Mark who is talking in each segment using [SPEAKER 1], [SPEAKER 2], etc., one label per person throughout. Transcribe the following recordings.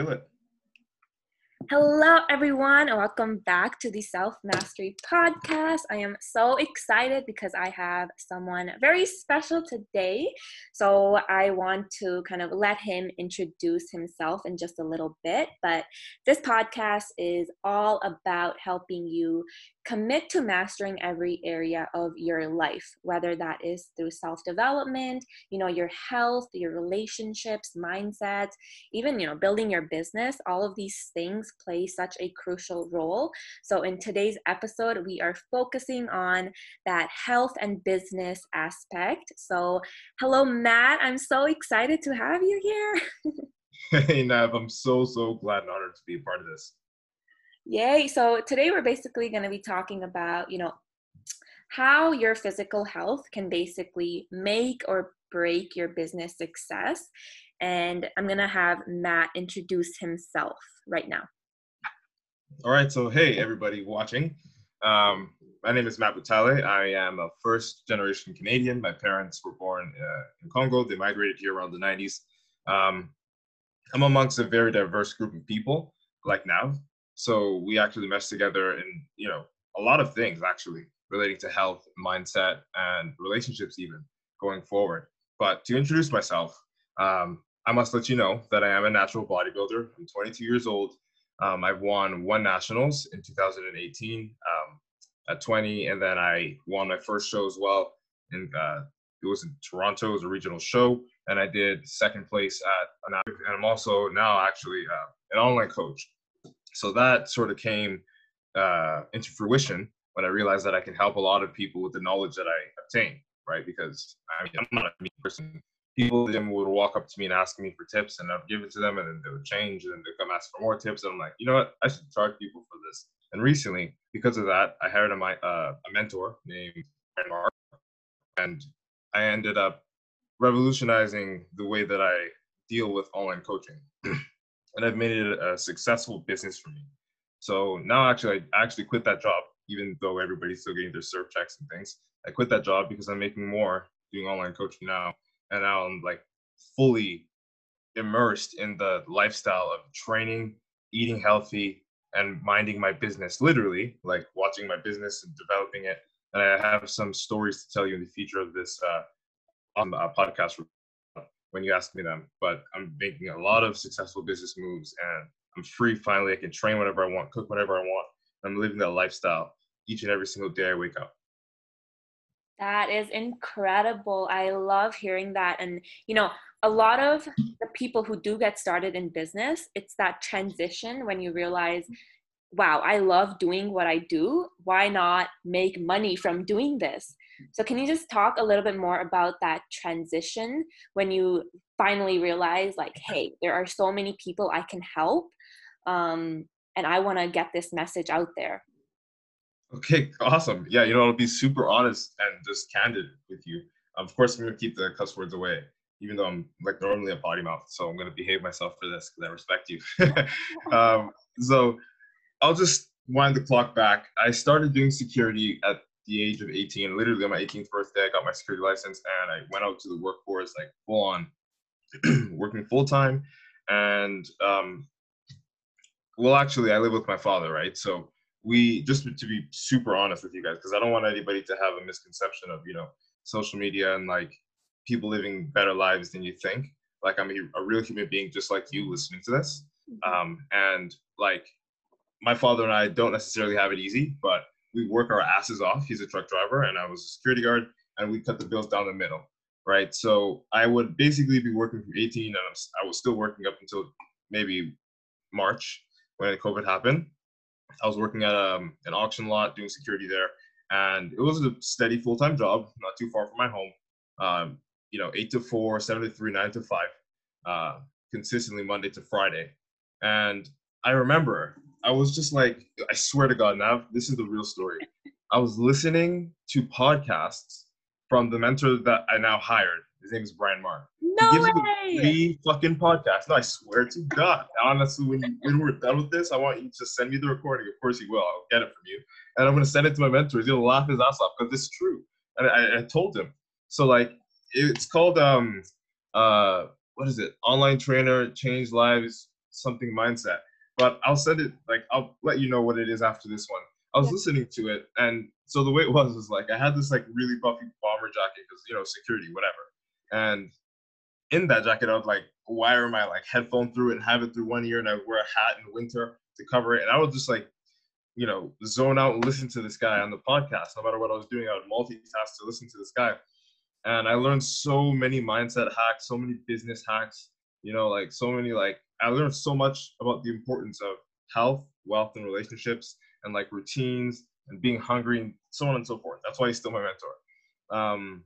[SPEAKER 1] kill it.
[SPEAKER 2] Hello, everyone. Welcome back to the Self Mastery Podcast. I am so excited because I have someone very special today. So, I want to kind of let him introduce himself in just a little bit. But this podcast is all about helping you commit to mastering every area of your life whether that is through self-development you know your health your relationships mindsets even you know building your business. All of these things play such a crucial role. So in today's episode we are focusing on that health and business aspect. So hello matt. I'm so excited to have you
[SPEAKER 1] here. Hey nav i'm so so glad and honored to be a part of this
[SPEAKER 2] Yay. So today we're basically going to be talking about, you know, how your physical health can basically make or break your business success. And I'm going to have Matt introduce himself right now.
[SPEAKER 1] All right. So, hey, everybody watching. Um, my name is Matt Butale. I am a first generation Canadian. My parents were born uh, in Congo. They migrated here around the 90s. Um, I'm amongst a very diverse group of people, like now. So we actually mesh together in, you know, a lot of things actually relating to health, mindset, and relationships even going forward. But to introduce myself, um, I must let you know that I am a natural bodybuilder. I'm 22 years old. Um, I've won one nationals in 2018 um, at 20, and then I won my first show as well. And uh, it was in Toronto, it was a regional show, and I did second place at an. And I'm also now actually uh, an online coach so that sort of came uh, into fruition when I realized that I can help a lot of people with the knowledge that I obtain, right? Because I mean, I'm not a mean person. People then would walk up to me and ask me for tips, and I'd give it to them, and then they would change, and then they come ask for more tips. And I'm like, you know what? I should charge people for this. And recently, because of that, I hired a, my, uh, a mentor named Mark, and I ended up revolutionizing the way that I deal with online coaching. and I've made it a successful business for me. So now actually I actually quit that job, even though everybody's still getting their CERB checks and things. I quit that job because I'm making more doing online coaching now. And now I'm like fully immersed in the lifestyle of training, eating healthy, and minding my business, literally, like watching my business and developing it. And I have some stories to tell you in the future of this uh, on the uh, podcast when you ask me them. But I'm making a lot of successful business moves and I'm free finally. I can train whenever I want, cook whenever I want. I'm living that lifestyle each and every single day I wake up.
[SPEAKER 2] That is incredible. I love hearing that. And, you know, a lot of the people who do get started in business, it's that transition when you realize, wow, I love doing what I do. Why not make money from doing this? So, can you just talk a little bit more about that transition when you finally realize, like, hey, there are so many people I can help, um, and I want to get this message out there?
[SPEAKER 1] Okay, awesome. Yeah, you know, I'll be super honest and just candid with you. Of course, I'm gonna keep the cuss words away, even though I'm like normally a potty mouth. So I'm gonna behave myself for this because I respect you. um, so I'll just wind the clock back. I started doing security at the age of 18. Literally on my 18th birthday, I got my security license and I went out to the workforce like full on, working full time. And um, well, actually, I live with my father, right? So we just to be super honest with you guys, because I don't want anybody to have a misconception of you know social media and like people living better lives than you think. Like I'm a, a real human being, just like you, listening to this. Mm-hmm. Um, and like my father and I don't necessarily have it easy, but we work our asses off. He's a truck driver, and I was a security guard, and we cut the bills down the middle, right? So I would basically be working from 18, and I was still working up until maybe March when COVID happened. I was working at um, an auction lot doing security there, and it was a steady full time job, not too far from my home. Um, you know, eight to four, seven to three, nine to five, uh, consistently Monday to Friday. And I remember I was just like, I swear to God, Nav, this is the real story. I was listening to podcasts from the mentor that I now hired. His name is Brian Marr.
[SPEAKER 2] No
[SPEAKER 1] he gives
[SPEAKER 2] way!
[SPEAKER 1] Three fucking podcasts. No, I swear to God. Honestly, when, you, when we're done with this, I want you to send me the recording. Of course, he will. I'll get it from you, and I'm gonna send it to my mentor. He'll laugh his ass off because it's true. And I, I told him. So like, it's called um uh what is it? Online trainer change lives something mindset. But I'll send it like I'll let you know what it is after this one. I was yeah. listening to it, and so the way it was was like I had this like really puffy bomber jacket because you know security, whatever. And in that jacket, I would like wire my like headphone through it and have it through one ear, and I would wear a hat in winter to cover it, and I would just like you know zone out and listen to this guy on the podcast. No matter what I was doing, I would multitask to listen to this guy, and I learned so many mindset hacks, so many business hacks. You know, like so many like I learned so much about the importance of health, wealth, and relationships, and like routines and being hungry and so on and so forth. That's why he's still my mentor. Um,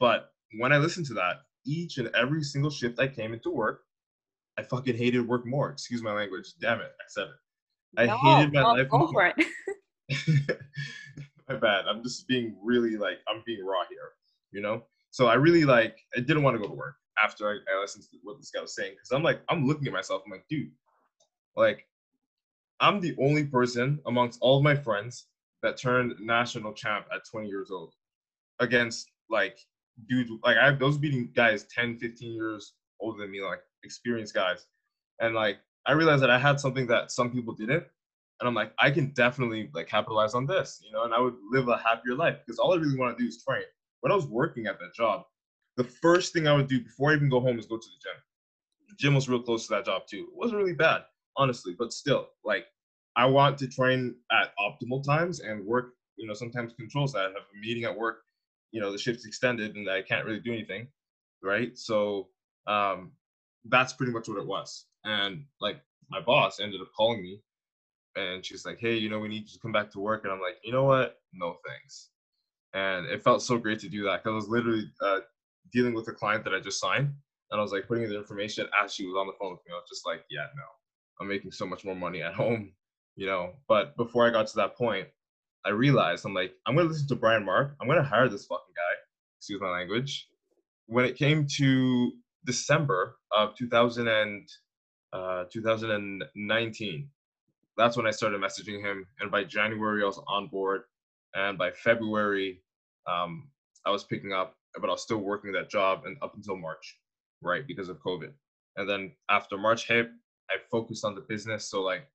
[SPEAKER 1] but when I listened to that, each and every single shift I came into work, I fucking hated work more. Excuse my language. Damn it, I said it. I no, hated my life go more. For it. my bad. I'm just being really like I'm being raw here, you know. So I really like I didn't want to go to work after I, I listened to what this guy was saying because I'm like I'm looking at myself. I'm like, dude, like I'm the only person amongst all of my friends that turned national champ at 20 years old against like dudes like I have those beating guys 10, 15 years older than me, like experienced guys. And like I realized that I had something that some people didn't. And I'm like, I can definitely like capitalize on this, you know, and I would live a happier life because all I really want to do is train. When I was working at that job, the first thing I would do before I even go home is go to the gym. The gym was real close to that job too. It wasn't really bad, honestly, but still, like I want to train at optimal times and work, you know, sometimes controls that. I have a meeting at work, you know, the shift's extended and I can't really do anything, right? So um, that's pretty much what it was. And like my boss ended up calling me and she's like, hey, you know, we need you to come back to work. And I'm like, you know what? No thanks. And it felt so great to do that because I was literally uh, dealing with a client that I just signed. And I was like putting in the information as she was on the phone with me. I was just like, yeah, no, I'm making so much more money at home you know. But before I got to that point, I realized I'm like, I'm gonna listen to Brian Mark. I'm gonna hire this fucking guy. Excuse my language. When it came to December of 2000 and uh, 2019, that's when I started messaging him. And by January, I was on board. And by February, um, I was picking up, but I was still working that job and up until March, right, because of COVID. And then after March hit, I focused on the business. So like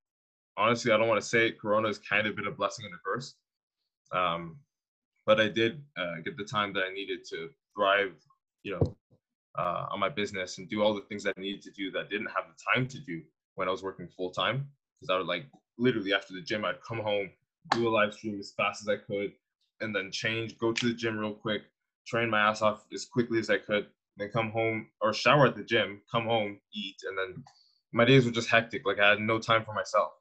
[SPEAKER 1] honestly, I don't want to say it, Corona has kind of been a blessing and a curse. Um, but I did uh, get the time that I needed to thrive, you know, uh, on my business and do all the things that I needed to do that I didn't have the time to do when I was working full time. Because I would like literally after the gym, I'd come home, do a live stream as fast as I could, and then change, go to the gym real quick, train my ass off as quickly as I could, then come home or shower at the gym, come home, eat, and then my days were just hectic. Like I had no time for myself.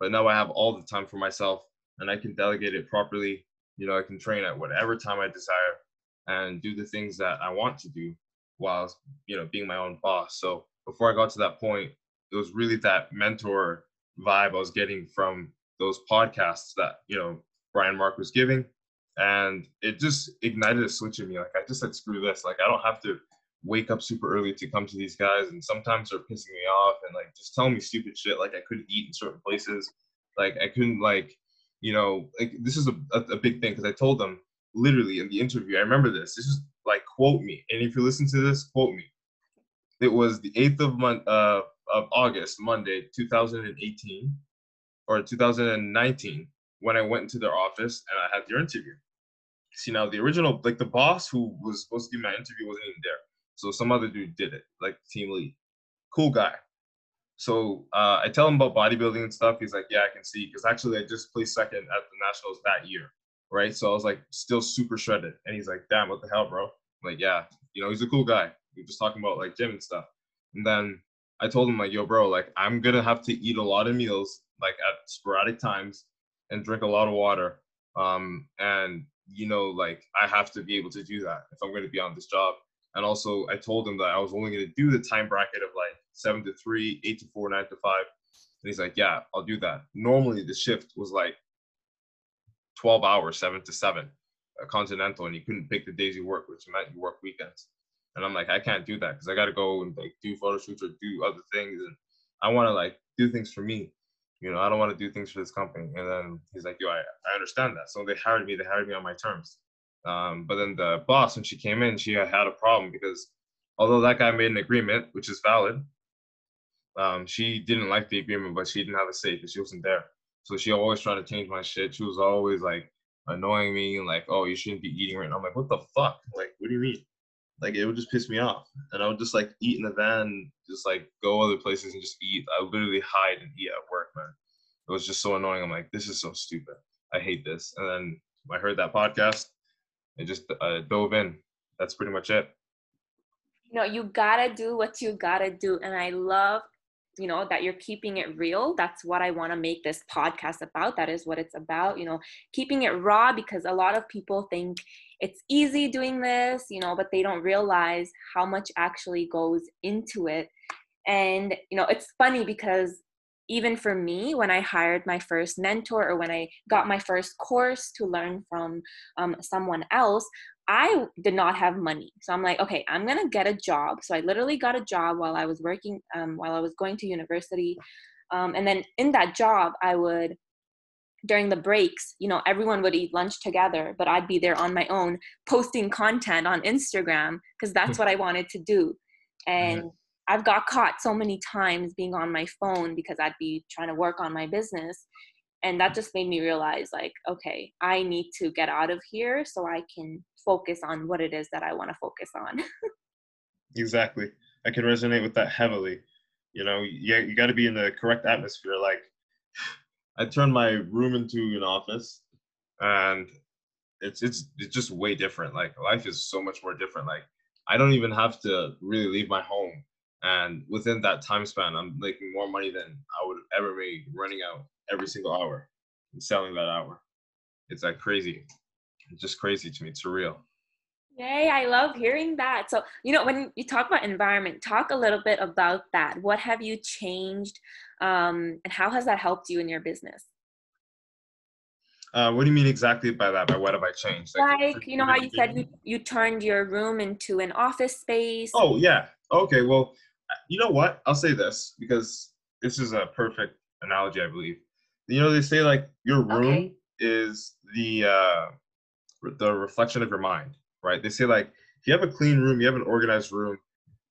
[SPEAKER 1] But now I have all the time for myself and I can delegate it properly. You know, I can train at whatever time I desire and do the things that I want to do while, you know, being my own boss. So before I got to that point, it was really that mentor vibe I was getting from those podcasts that, you know, Brian Mark was giving. And it just ignited a switch in me. Like I just said, screw this. Like I don't have to wake up super early to come to these guys and sometimes they're pissing me off and like just telling me stupid shit like I couldn't eat in certain places like I couldn't like you know like this is a, a, a big thing because I told them literally in the interview I remember this this is like quote me and if you listen to this quote me it was the 8th of month uh, of August Monday 2018 or 2019 when I went into their office and I had their interview see now the original like the boss who was supposed to give my interview wasn't even there so some other dude did it, like team lead. Cool guy. So uh, I tell him about bodybuilding and stuff. He's like, yeah, I can see. Because actually, I just placed second at the nationals that year, right? So I was like, still super shredded. And he's like, damn, what the hell, bro? I'm like, yeah, you know, he's a cool guy. We are just talking about like gym and stuff. And then I told him like, yo, bro, like I'm gonna have to eat a lot of meals like at sporadic times and drink a lot of water. Um, and you know, like I have to be able to do that if I'm gonna be on this job. And also, I told him that I was only going to do the time bracket of like seven to three, eight to four, nine to five. And he's like, yeah, I'll do that. Normally, the shift was like 12 hours, seven to seven, a continental, and you couldn't pick the days you work, which meant you work weekends. And I'm like, I can't do that because I got to go and like do photo shoots or do other things. And I want to like do things for me. You know, I don't want to do things for this company. And then he's like, yo, I, I understand that. So they hired me. They hired me on my terms. Um, but then the boss, when she came in, she had a problem because although that guy made an agreement, which is valid, um, she didn't like the agreement, but she didn't have a say because she wasn't there. So she always tried to change my shit. She was always like annoying me and like, oh, you shouldn't be eating right now. I'm like, what the fuck? Like, what do you mean? Like it would just piss me off. And I would just like eat in the van, just like go other places and just eat. I would literally hide and eat at work, man. It was just so annoying. I'm like, this is so stupid. I hate this. And then I heard that podcast. and just uh, dove in. That's pretty much it.
[SPEAKER 2] You know, you gotta do what you gotta do. And I love you know that you're keeping it real that's what i want to make this podcast about that is what it's about you know keeping it raw because a lot of people think it's easy doing this you know but they don't realize how much actually goes into it and you know it's funny because even for me when i hired my first mentor or when i got my first course to learn from um, someone else I did not have money. So I'm like, okay, I'm gonna get a job. So I literally got a job while I was working, um, while I was going to university. Um, and then in that job, I would, during the breaks, you know, everyone would eat lunch together, but I'd be there on my own posting content on Instagram because that's what I wanted to do. And mm-hmm. I've got caught so many times being on my phone because I'd be trying to work on my business and that just made me realize like okay i need to get out of here so i can focus on what it is that i want to focus on
[SPEAKER 1] exactly i can resonate with that heavily you know yeah you, you got to be in the correct atmosphere like i turned my room into an office and it's it's it's just way different like life is so much more different like i don't even have to really leave my home and within that time span i'm making more money than i would ever make running out every single hour and selling that hour. It's like crazy. It's just crazy to me. It's surreal.
[SPEAKER 2] Yay, I love hearing that. So, you know, when you talk about environment, talk a little bit about that. What have you changed um, and how has that helped you in your business?
[SPEAKER 1] Uh, what do you mean exactly by that? By what have I changed?
[SPEAKER 2] Like, like you know how you said you, you turned your room into an office space?
[SPEAKER 1] Oh, yeah. Okay, well, you know what? I'll say this because this is a perfect analogy, I believe you know they say like your room okay. is the uh the reflection of your mind right? They say like if you have a clean room you have an organized room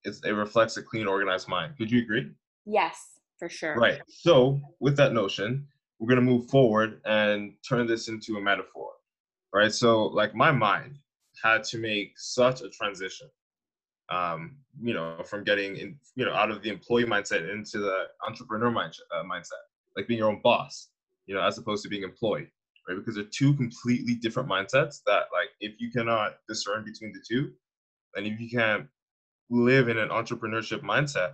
[SPEAKER 1] it's, it reflects a clean organized mind. Could you agree?
[SPEAKER 2] Yes for sure.
[SPEAKER 1] Right. So with that notion we're going to move forward and turn this into a metaphor right? So like my mind had to make such a transition um, you know, from getting in, you know, out of the employee mindset into the entrepreneur mind, uh, mindset like being your own boss, you know, as opposed to being employed, right? Because they're two completely different mindsets that, like, if you cannot discern between the two, and if you can't live in an entrepreneurship mindset,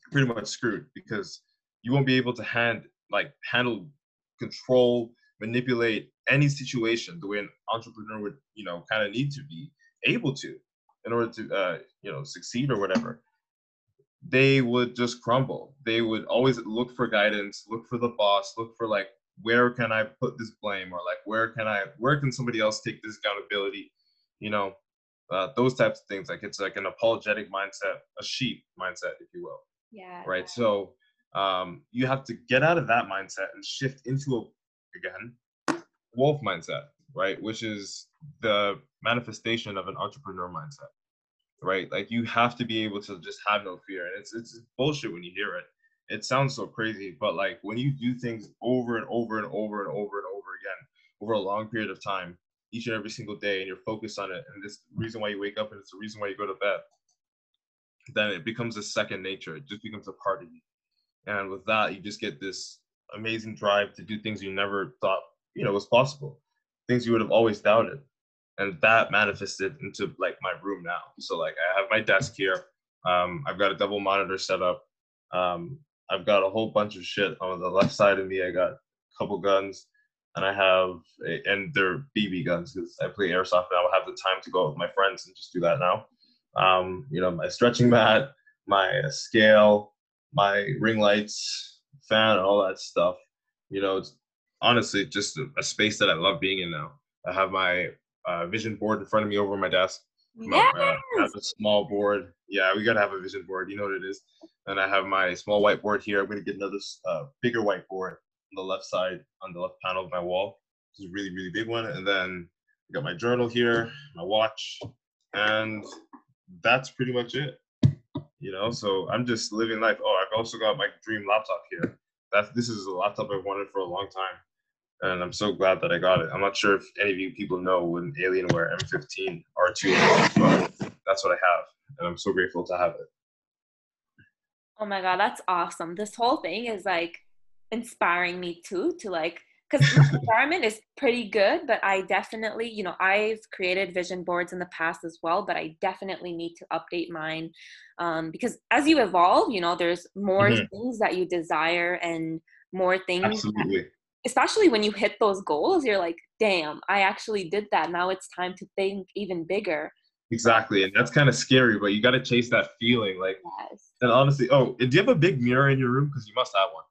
[SPEAKER 1] you're pretty much screwed because you won't be able to hand like handle, control, manipulate any situation the way an entrepreneur would, you know, kind of need to be able to in order to, uh, you know, succeed or whatever they would just crumble. They would always look for guidance, look for the boss, look for like where can I put this blame or like where can I where can somebody else take this accountability, you know, uh, those types of things. Like it's like an apologetic mindset, a sheep mindset, if you will.
[SPEAKER 2] Yeah.
[SPEAKER 1] Right. So um, you have to get out of that mindset and shift into a again wolf mindset, right? Which is the manifestation of an entrepreneur mindset right? Like you have to be able to just have no fear. And it's it's bullshit when you hear it. It sounds so crazy, but like when you do things over and over and over and over and over again over a long period of time, each and every single day, and you're focused on it, and this reason why you wake up and it's the reason why you go to bed, then it becomes a second nature. It just becomes a part of you. And with that, you just get this amazing drive to do things you never thought, you know, was possible. Things you would have always doubted and that manifested into like my room now. So like I have my desk here. Um, I've got a double monitor set up. Um, I've got a whole bunch of shit on the left side of me. I got a couple guns, and I have a, and they're BB guns because I play airsoft and I will have the time to go out with my friends and just do that now. Um, you know, my stretching mat, my scale, my ring lights, fan, and all that stuff. You know, it's honestly just a, a space that I love being in now. I have my uh, vision board in front of me over my desk.
[SPEAKER 2] Yes. Uh,
[SPEAKER 1] I have a small board. Yeah, we gotta have a vision board. You know what it is. And I have my small whiteboard here. I'm gonna get another uh, bigger whiteboard on the left side, on the left panel of my wall. This is a really, really big one. And then I got my journal here, my watch, and that's pretty much it. you know. So I'm just living life. Oh, I've also got my dream laptop here. That this is a laptop I've wanted for a long time, and I'm so glad that I got it. I'm not sure if any of you people know what an Alienware M15 R2 but that's what I have, and I'm so grateful to have it.
[SPEAKER 2] Oh my god, that's awesome. This whole thing is like inspiring me too to like because my environment is pretty good, but I definitely, you know, I've created vision boards in the past as well, but I definitely need to update mine um, because as you evolve, you know, there's more mm-hmm. things that you desire and more things.
[SPEAKER 1] Absolutely.
[SPEAKER 2] That, especially when you hit those goals, you're like, damn, I actually did that. Now it's time to think even bigger.
[SPEAKER 1] Exactly, and that's kind of scary, but you got to chase that feeling. Like, yes. and honestly, oh, do you have a big mirror in your room? Because you must have one.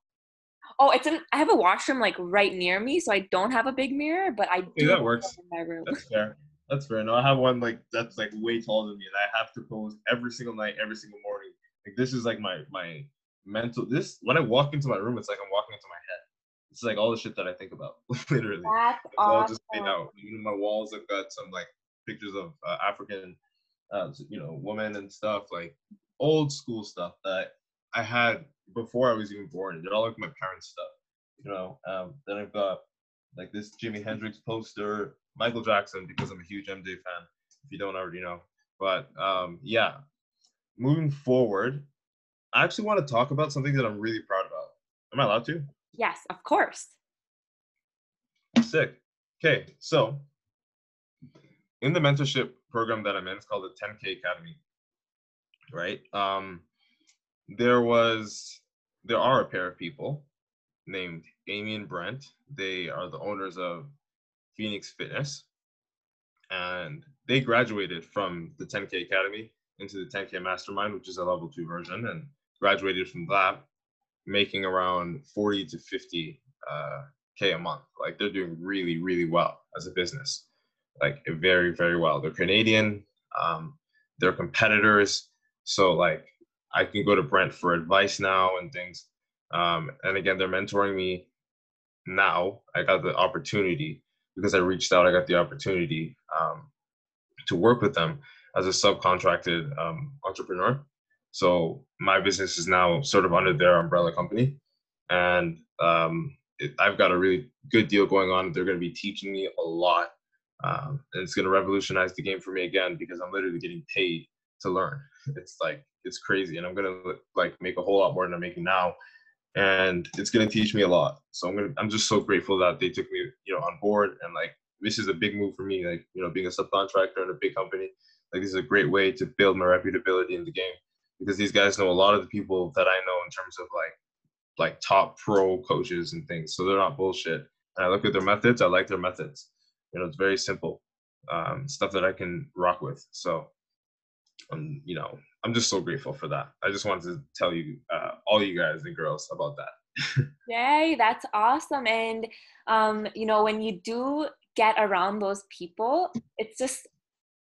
[SPEAKER 2] Oh, it's in. I have a washroom like right near me, so I don't have a big mirror, but I do.
[SPEAKER 1] that works. In my room. That's fair. That's fair. No, I have one like that's like way taller than me, and I have to pose every single night, every single morning. Like this is like my my mental. This when I walk into my room, it's like I'm walking into my head. It's like all the shit that I think about, literally.
[SPEAKER 2] That's awesome. all
[SPEAKER 1] just out. Even my walls, I've got some like pictures of uh, African, uh, you know, women and stuff, like old school stuff that I had before I was even born. They're all like my parents' stuff, you know. Um, then I've got like this Jimi Hendrix poster, Michael Jackson because I'm a huge MJ fan. If you don't already know, but um, yeah, moving forward, I actually want to talk about something that I'm really proud about. Am I allowed to?
[SPEAKER 2] Yes, of course.
[SPEAKER 1] Sick. Okay, so in the mentorship program that I'm in, it's called the 10K Academy, right? Um, there was there are a pair of people named Amy and Brent. They are the owners of Phoenix Fitness. And they graduated from the 10K Academy into the 10K Mastermind, which is a level two version, and graduated from that, making around 40 to 50 uh, K a month. Like they're doing really, really well as a business. Like very, very well. They're Canadian. Um, they're competitors. So like I can go to Brent for advice now and things. Um, and again, they're mentoring me now. I got the opportunity because I reached out. I got the opportunity um, to work with them as a subcontracted um, entrepreneur. So my business is now sort of under their umbrella company, and um, it, I've got a really good deal going on. They're going to be teaching me a lot, um, and it's going to revolutionize the game for me again because I'm literally getting paid to learn. It's like it's crazy, and I'm gonna like make a whole lot more than I'm making now, and it's gonna teach me a lot. So I'm gonna I'm just so grateful that they took me you know on board, and like this is a big move for me. Like you know being a subcontractor in a big company, like this is a great way to build my reputability in the game because these guys know a lot of the people that I know in terms of like like top pro coaches and things. So they're not bullshit. And I look at their methods. I like their methods. You know, it's very simple um, stuff that I can rock with. So um, you know, I'm just so grateful for that. I just wanted to tell you, uh, all you guys and girls, about that.
[SPEAKER 2] Yay, that's awesome. And, um, you know, when you do get around those people, it's just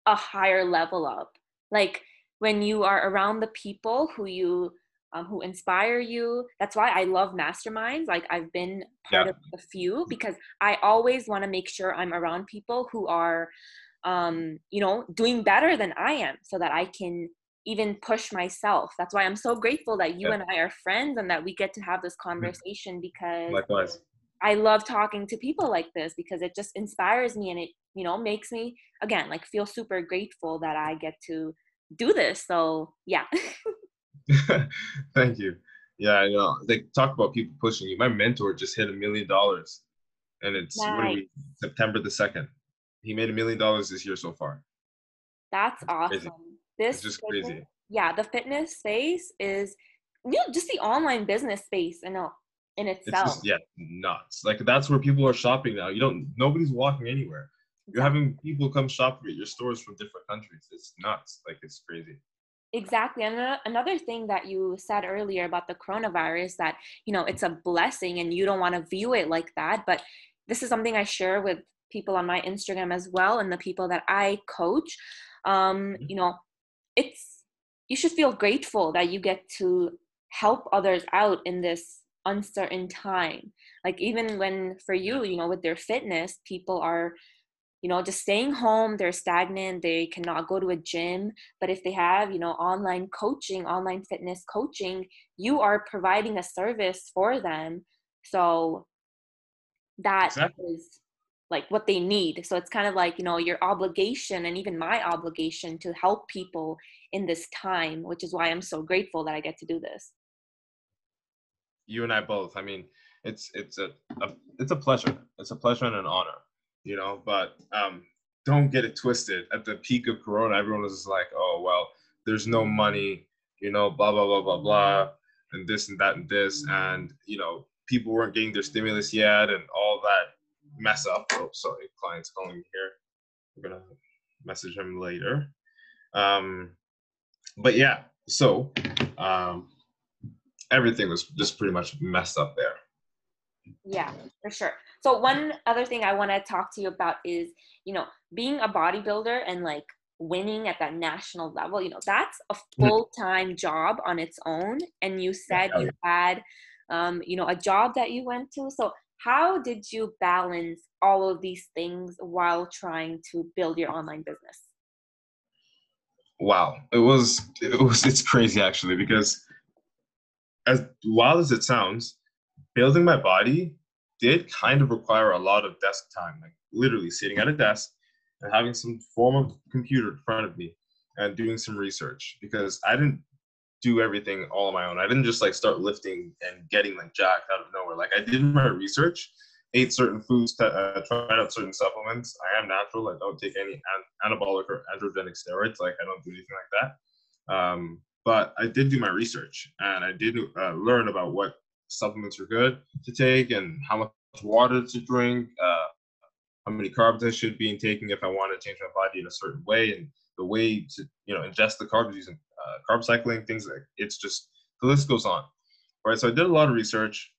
[SPEAKER 2] a higher level up. Like when you are around the people who you um, who inspire you. That's why I love masterminds. Like I've been part yeah. of a few because I always want to make sure I'm around people who are um, you know, doing better than I am so that I can even push myself. That's why I'm so grateful that you yeah. and I are friends and that we get to have this mm-hmm. conversation because
[SPEAKER 1] Likewise.
[SPEAKER 2] I love talking to people like this because it just inspires me and it, you know, makes me again like feel super grateful that I get to do this. So yeah.
[SPEAKER 1] Thank you. Yeah, I know. They talk about people pushing you. My mentor just hit a million dollars and it's nice. we, September the second. He made a million dollars this year so far.
[SPEAKER 2] That's awesome. Crazy. This
[SPEAKER 1] it's just fitness, crazy.
[SPEAKER 2] Yeah, the fitness space is you know, just the online business space in, in itself.
[SPEAKER 1] It's just, yeah, nuts. Like that's where people are shopping now. You don't nobody's walking anywhere. You're having people come shop at your stores from different countries. It's nuts. Like it's crazy.
[SPEAKER 2] Exactly. And another thing that you said earlier about the coronavirus that, you know, it's a blessing and you don't want to view it like that. But this is something I share with people on my Instagram as well and the people that I coach, um, mm-hmm. you know, it's you should feel grateful that you get to help others out in this uncertain time. Like even when for you, you know, with their fitness, people are you know just staying home they're stagnant they cannot go to a gym. But if they have you know online coaching online fitness coaching you are providing a service for them. So that exactly. is like what they need. So it's kind of like you know your obligation and even my obligation to help people in this time which is why i'm so grateful that i get to do this.
[SPEAKER 1] You and i both. I mean it's it's a, a it's a pleasure. It's a pleasure and an honor you know, but um, don't get it twisted. At the peak of Corona, everyone was just like, oh, well, there's no money, you know, blah, blah, blah, blah, blah, and this and that and this. And, you know, people weren't getting their stimulus yet and all that mess up. Oh, sorry, client's calling me here. We're going to message him later. Um, but yeah, so um, everything was just pretty much messed up there.
[SPEAKER 2] Yeah, for sure. So one other thing I want to talk to you about is, you know, being a bodybuilder and like winning at that national level, you know, that's a full-time job on its own. And you said you had, um, you know, a job that you went to. So how did you balance all of these things while trying to build your online business?
[SPEAKER 1] Wow, it was it was it's crazy actually because as wild as it sounds, building my body did kind of require a lot of desk time, like literally sitting at a desk and having some form of computer in front of me and doing some research because I didn't do everything all on my own. I didn't just like start lifting and getting like jacked out of nowhere. Like I did my research, ate certain foods, uh, tried out certain supplements. I am natural. I don't take any an- anabolic or androgenic steroids. Like I don't do anything like that. Um, but I did do my research and I did uh, learn about what supplements are good to take and how much water to drink, uh, how many carbs I should be taking if I want to change my body in a certain way, and the way to you know ingest the carbs using uh, carb cycling, things like it's just the list goes on. All right, so I did a lot of research,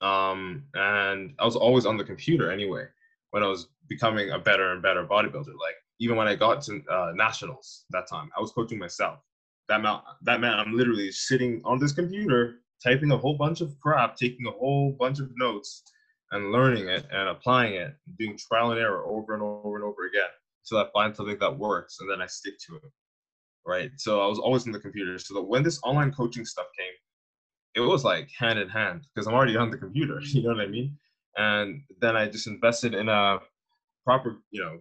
[SPEAKER 1] um, and I was always on the computer anyway when I was becoming a better and better bodybuilder. Like even when I got to uh, nationals that time, I was coaching myself. That meant that meant I'm literally sitting on this computer typing a whole bunch of crap, taking a whole bunch of notes, and learning it and applying it, doing trial and error over and over and over again until I find something that works and then I stick to it. Right. So I was always in the computer. So that when this online coaching stuff came, it was like hand in hand because I'm already on the computer. You know what I mean? And then I just invested in a proper, you know,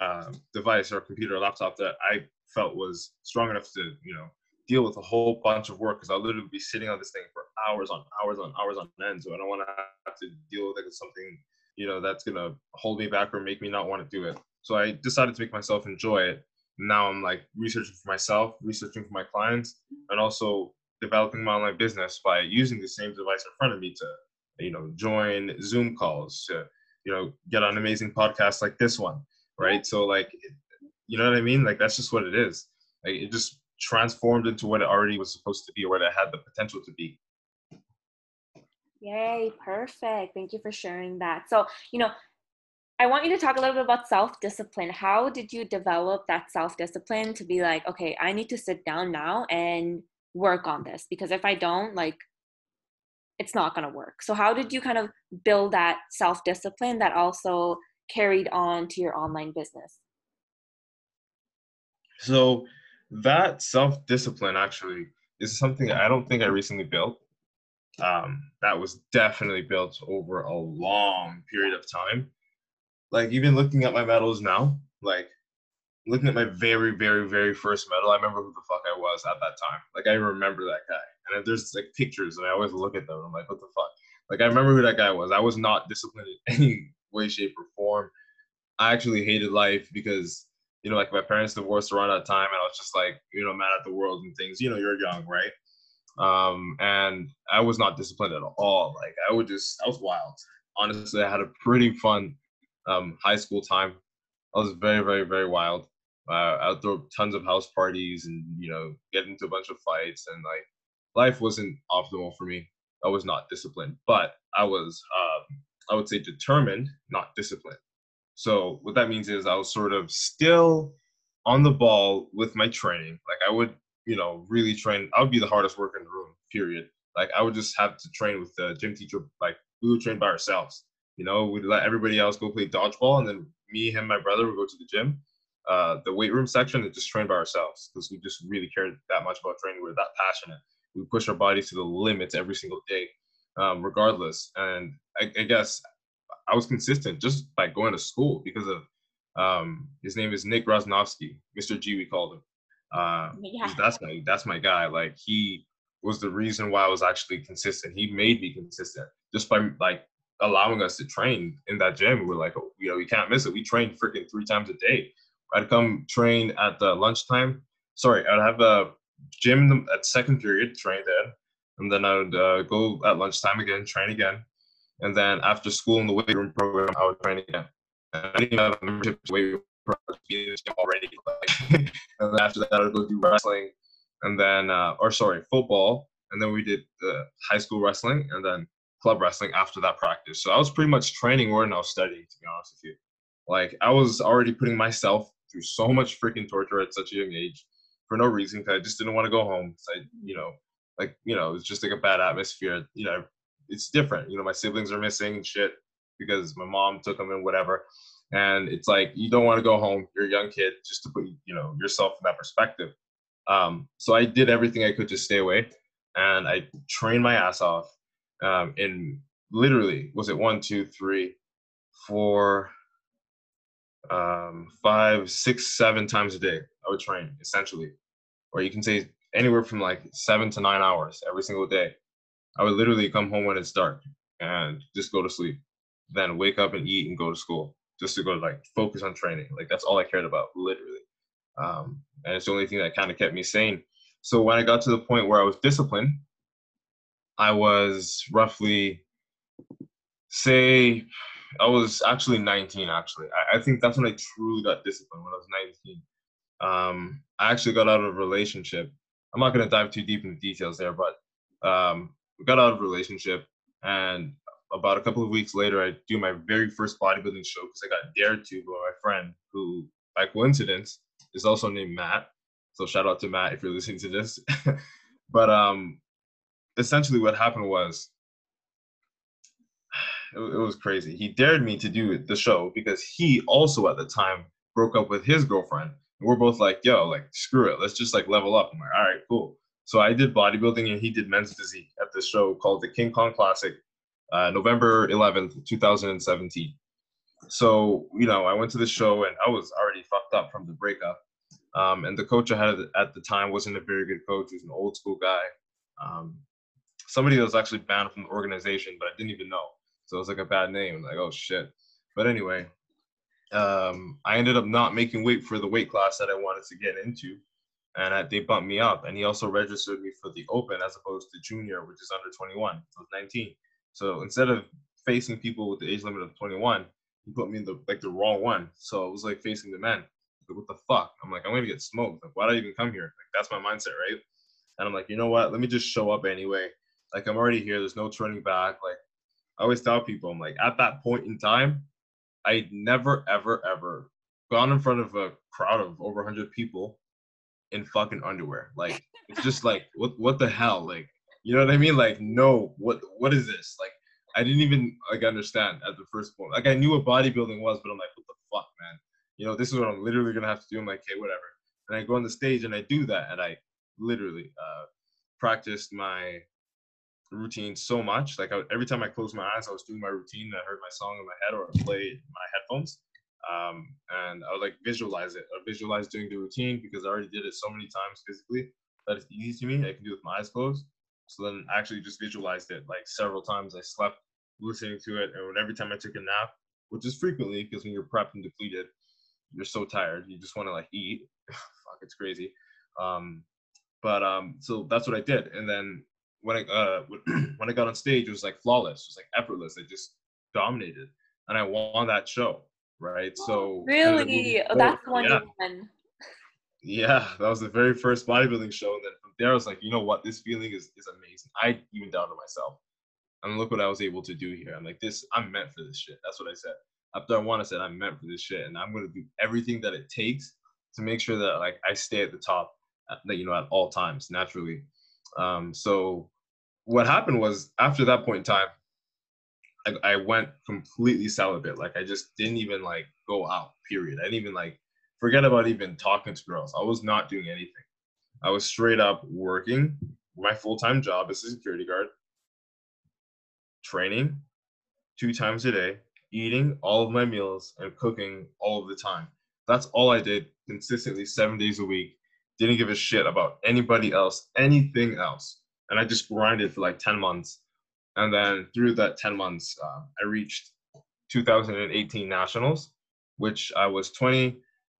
[SPEAKER 1] uh, device or computer or laptop that I felt was strong enough to, you know, deal with a whole bunch of work because I'll literally be sitting on this thing for hours on hours on hours on end. So I don't want to have to deal with like something, you know, that's gonna hold me back or make me not want to do it. So I decided to make myself enjoy it. Now I'm like researching for myself, researching for my clients, and also developing my online business by using the same device in front of me to, you know, join Zoom calls, to, you know, get on amazing podcasts like this one, right? So like, you know what I mean? Like that's just what it is. Like it just transformed into what it already was supposed to be or what it had the potential to be.
[SPEAKER 2] Yay, perfect. Thank you for sharing that. So, you know, I want you to talk a little bit about self discipline. How did you develop that self discipline to be like, okay, I need to sit down now and work on this? Because if I don't, like, it's not going to work. So, how did you kind of build that self discipline that also carried on to your online business?
[SPEAKER 1] So, that self discipline actually is something I don't think I recently built. Um, that was definitely built over a long period of time. Like even looking at my medals now, like looking at my very, very, very first medal, I remember who the fuck I was at that time. Like I remember that guy. And there's like pictures, and I always look at them. I'm like, what the fuck? Like I remember who that guy was. I was not disciplined in any way, shape, or form. I actually hated life because you know, like my parents divorced around that time, and I was just like, you know, mad at the world and things. You know, you're young, right? Um, and I was not disciplined at all. Like I would just, I was wild. Honestly, I had a pretty fun um, high school time. I was very, very, very wild. Uh, I would throw tons of house parties and you know get into a bunch of fights and like life wasn't optimal for me. I was not disciplined, but I was, um, I would say, determined, not disciplined. So what that means is I was sort of still on the ball with my training. Like I would, you know, really train. I would be the hardest worker in the room. Period. Like I would just have to train with the gym teacher. Like we would train by ourselves. You know, we'd let everybody else go play dodgeball, and then me, him, my brother would go to the gym, uh, the weight room section, and just train by ourselves because we just really cared that much about training. We are that passionate. We push our bodies to the limits every single day, um, regardless. And I, I, guess I was consistent just by going to school because of um, his name is Nick Rosnovsky, Mr. G, we called him. Uh, yeah. That's my that's my guy. Like he was the reason why I was actually consistent. He made me consistent just by like allowing us to train in that gym. We're like, oh, you know, we can't miss it. We train freaking three times a day. I'd come train at the lunchtime. Sorry, I'd have a gym at second period, train there, and then I would uh, go at lunchtime again, train again, and then after school in the weight room program, I would train again. And I didn't have a membership to weight room program already. Like, and then after that, I would go do wrestling, and then uh, or sorry, football, and then we did the high school wrestling, and then club wrestling after that practice. So I was pretty much training more than I was studying, to be honest with you. Like I was already putting myself through so much freaking torture at such a young age for no reason because I just didn't want to go home. I, you know, like you know, it's just like a bad atmosphere. You know, it's different. You know, my siblings are missing and shit because my mom took them and whatever. And it's like you don't want to go home. You're a young kid, just to put you know yourself in that perspective. Um, so I did everything I could to stay away, and I trained my ass off. Um, in literally, was it one, two, three, four, um, five, six, seven times a day. I would train essentially, or you can say anywhere from like seven to nine hours every single day. I would literally come home when it's dark and just go to sleep, then wake up and eat and go to school just to go like focus on training. Like that's all I cared about, literally. Um, and it's the only thing that kind of kept me sane. So when I got to the point where I was disciplined, I was roughly, say, I was actually 19. Actually, I, I think that's when I truly got disciplined when I was 19. Um, I actually got out of a relationship. I'm not gonna dive too deep into details there, but um, we got out of relationship, and about a couple of weeks later, I do my very first bodybuilding show because I got dared to by my friend, who by coincidence is also named Matt. So shout out to Matt if you're listening to this. but um, essentially, what happened was it, it was crazy. He dared me to do the show because he also at the time broke up with his girlfriend. And we're both like, yo, like screw it, let's just like level up. I'm like, all right, cool. So I did bodybuilding and he did men's physique at this show called the King Kong Classic, uh, November 11th, 2017. So you know, I went to the show and I was already fucked up from the breakup. Um, and the coach I had at the time wasn't a very good coach. He was an old school guy. Um, somebody that was actually banned from the organization, but I didn't even know. So it was like a bad name. Like, oh shit. But anyway, um, I ended up not making weight for the weight class that I wanted to get into. And I, they bumped me up. And he also registered me for the open as opposed to junior, which is under 21. So it's 19. So instead of facing people with the age limit of 21, he put me in the like the wrong one. So it was like facing the men. Like, what the fuck? I'm like, I'm gonna get smoked. Like, why did I even come here? Like, that's my mindset, right? And I'm like, you know what? Let me just show up anyway. Like, I'm already here. There's no turning back. Like, I always tell people, I'm like, at that point in time, I never, ever, ever gone in front of a crowd of over 100 people in fucking underwear. Like, it's just like, what, what the hell? Like, you know what I mean? Like, no, what, what is this? Like, I didn't even like understand at the first point. Like, I knew what bodybuilding was, but I'm like, what the fuck, man? You know, this is what I'm literally gonna have to do. I'm like, okay, whatever. And I go on the stage and I do that, and I literally uh, practiced my routine so much. Like I, every time I closed my eyes, I was doing my routine. I heard my song in my head or I played my headphones. Um, and I would like visualize it. I visualize doing the routine because I already did it so many times physically that it's easy to me. I can do it with my eyes closed. So then I actually just visualized it like several times. I slept listening to it, and every time I took a nap, which is frequently because when you're prepped and depleted, you're so tired, you just want to like eat. Fuck, it's crazy. Um, but um, so that's what I did, and then when I uh, when I got on stage, it was like flawless. It was like effortless. I just dominated, and I won that show. Right. So
[SPEAKER 2] really, oh, that's the one yeah. you won.
[SPEAKER 1] Yeah, that was the very first bodybuilding show, and then from there, I was like, you know what, this feeling is is amazing. I even doubted myself, and look what I was able to do here. I'm like, this, I'm meant for this shit. That's what I said. After I won, I said I'm meant for this shit, and I'm gonna do everything that it takes to make sure that like I stay at the top, at, you know, at all times naturally. Um, so what happened was after that point in time, I, I went completely celibate. Like I just didn't even like go out. Period. I didn't even like forget about even talking to girls. I was not doing anything. I was straight up working my full time job as a security guard, training two times a day, eating all of my meals, and cooking all of the time. That's all I did consistently seven days a week. Didn't give a shit about anybody else, anything else. And I just grinded for like 10 months. And then through that 10 months, uh, I reached 2018 Nationals, which I was 20.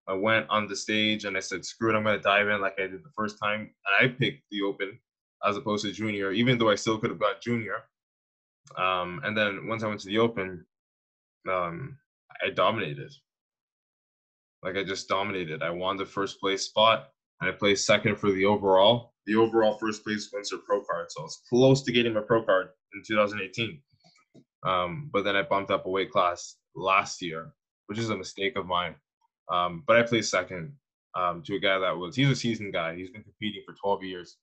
[SPEAKER 1] I went on the stage and I said, screw it, I'm going to dive in like I did the first time. And I picked the Open as opposed to junior, even though I still could have got junior. Um, and then once I went to the Open, um, I dominated. Like I just dominated. I won the first place spot, and I placed second for the overall. The overall first place wins pro card, so I was close to getting my pro card in 2018. Um, but then I bumped up a weight class last year, which is a mistake of mine. Um, but I placed second um, to a guy that was he's a seasoned guy. He's been competing for 12 years.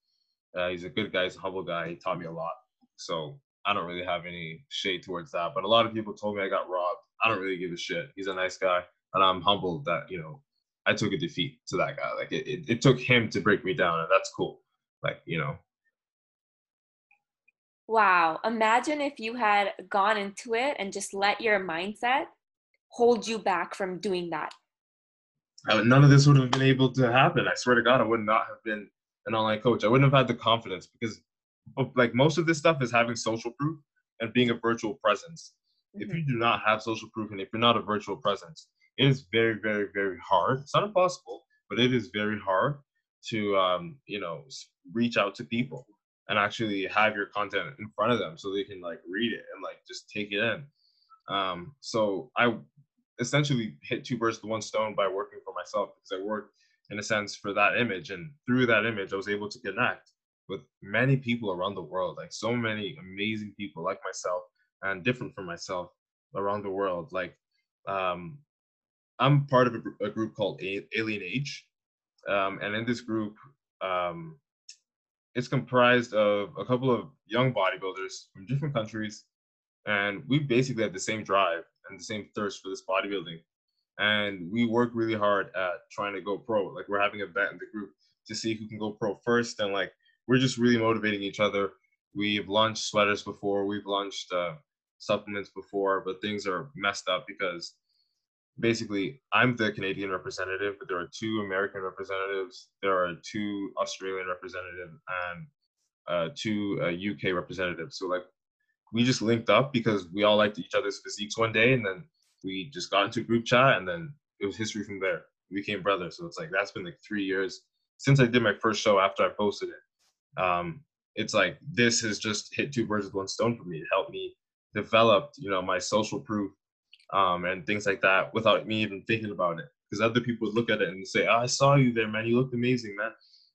[SPEAKER 1] Uh, he's a good guy. He's a humble guy. He taught me a lot. So I don't really have any shade towards that. But a lot of people told me I got robbed. I don't really give a shit. He's a nice guy, and I'm humbled that you know I took a defeat to that guy. Like it, it, it took him to break me down, and that's cool. Like you know.
[SPEAKER 2] Wow! Imagine if you had gone into it and just let your mindset hold you back from doing that.
[SPEAKER 1] None of this would have been able to happen. I swear to God, I would not have been an online coach. I wouldn't have had the confidence because like most of this stuff is having social proof and being a virtual presence. Mm-hmm. If you do not have social proof and if you're not a virtual presence, it is very, very, very hard. It's not impossible, but it is very hard to um, you know reach out to people and actually have your content in front of them so they can like read it and like just take it in. Um, so I essentially hit two birds with one stone by working for myself because I worked in a sense for that image and through that image I was able to connect with many people around the world, like so many amazing people like myself and different from myself around the world. Like, um, I'm part of a, a group called Alien Age, um, and in this group, um, it's comprised of a couple of young bodybuilders from different countries, and we basically have the same drive and the same thirst for this bodybuilding. And we work really hard at trying to go pro. Like we're having a bet in the group to see who can go pro first, and like we're just really motivating each other. We've launched sweaters before, we've launched uh, supplements before, but things are messed up because basically I'm the Canadian representative, but there are two American representatives, there are two Australian representatives, and uh, two uh, UK representatives. So like we just linked up because we all liked each other's physiques one day, and then we just got into group chat, and then it was history from there. We became brothers. So it's like that's been like three years since I did my first show after I posted it um, it's like this has just hit two birds with one stone for me. It helped me develop, you know, my social proof um, and things like that without me even thinking about it. Because other people would look at it and say, oh, "I saw you there, man. You looked amazing, man."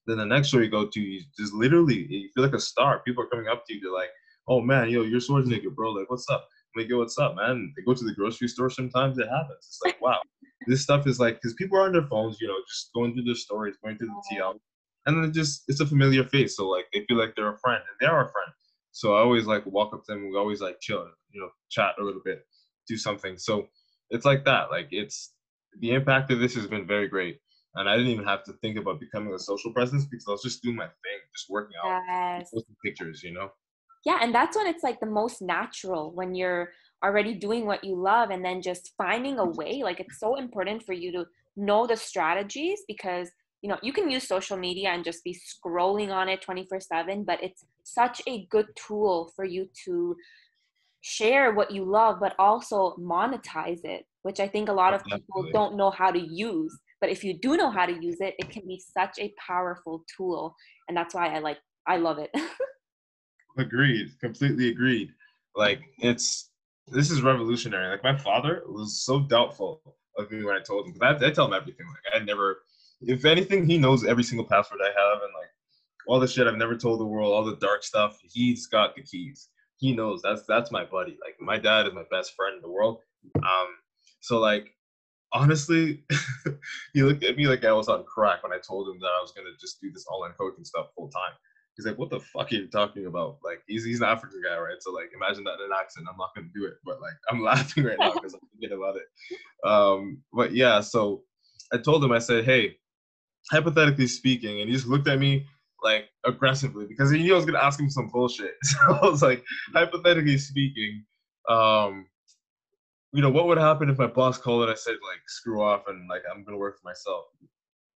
[SPEAKER 1] Then the next show you go to, you just literally you feel like a star. People are coming up to you. They're like, "Oh man, yo, you're Schwarzenegger, bro. Like, what's up?" I'm like, "Yo, what's up, man?" They go to the grocery store. Sometimes it happens. It's like, wow, this stuff is like because people are on their phones, you know, just going through their stories, going through the TL, and then just it's a familiar face, so like they feel like they're a friend, and they are a friend. So I always like walk up to them. We always like chill, you know, chat a little bit, do something. So it's like that. Like it's the impact of this has been very great, and I didn't even have to think about becoming a social presence because I was just doing my thing, just working out, yes. posting pictures, you know.
[SPEAKER 2] Yeah, and that's when it's like the most natural when you're already doing what you love and then just finding a way. Like it's so important for you to know the strategies because you know you can use social media and just be scrolling on it 24 7 but it's such a good tool for you to share what you love but also monetize it which i think a lot of people don't know how to use. But if you do know how to use it it can be such a powerful tool and that's why i like i love it.
[SPEAKER 1] Agreed completely agreed. Like it's this is revolutionary. Like my father was so doubtful of me when i told him because I, I tell him everything. Like i never if anything, he knows every single password I have and like all the shit I've never told the world, all the dark stuff. He's got the keys. He knows that's that's my buddy. Like my dad is my best friend in the world. Um, so like honestly, he looked at me like I was on crack when I told him that I was gonna just do this online coaching stuff full time. He's like, what the fuck are you talking about? Like, he's he's an African guy, right? So like, imagine that in an accent. I'm not gonna do it, but like, I'm laughing right now because I'm thinking about it. Um, but yeah, so I told him, I said, hey, hypothetically speaking, and he just looked at me like aggressively because he knew I was gonna ask him some bullshit. So I was like, hypothetically speaking, um, you know, what would happen if my boss called and I said like, screw off and like I'm gonna work for myself?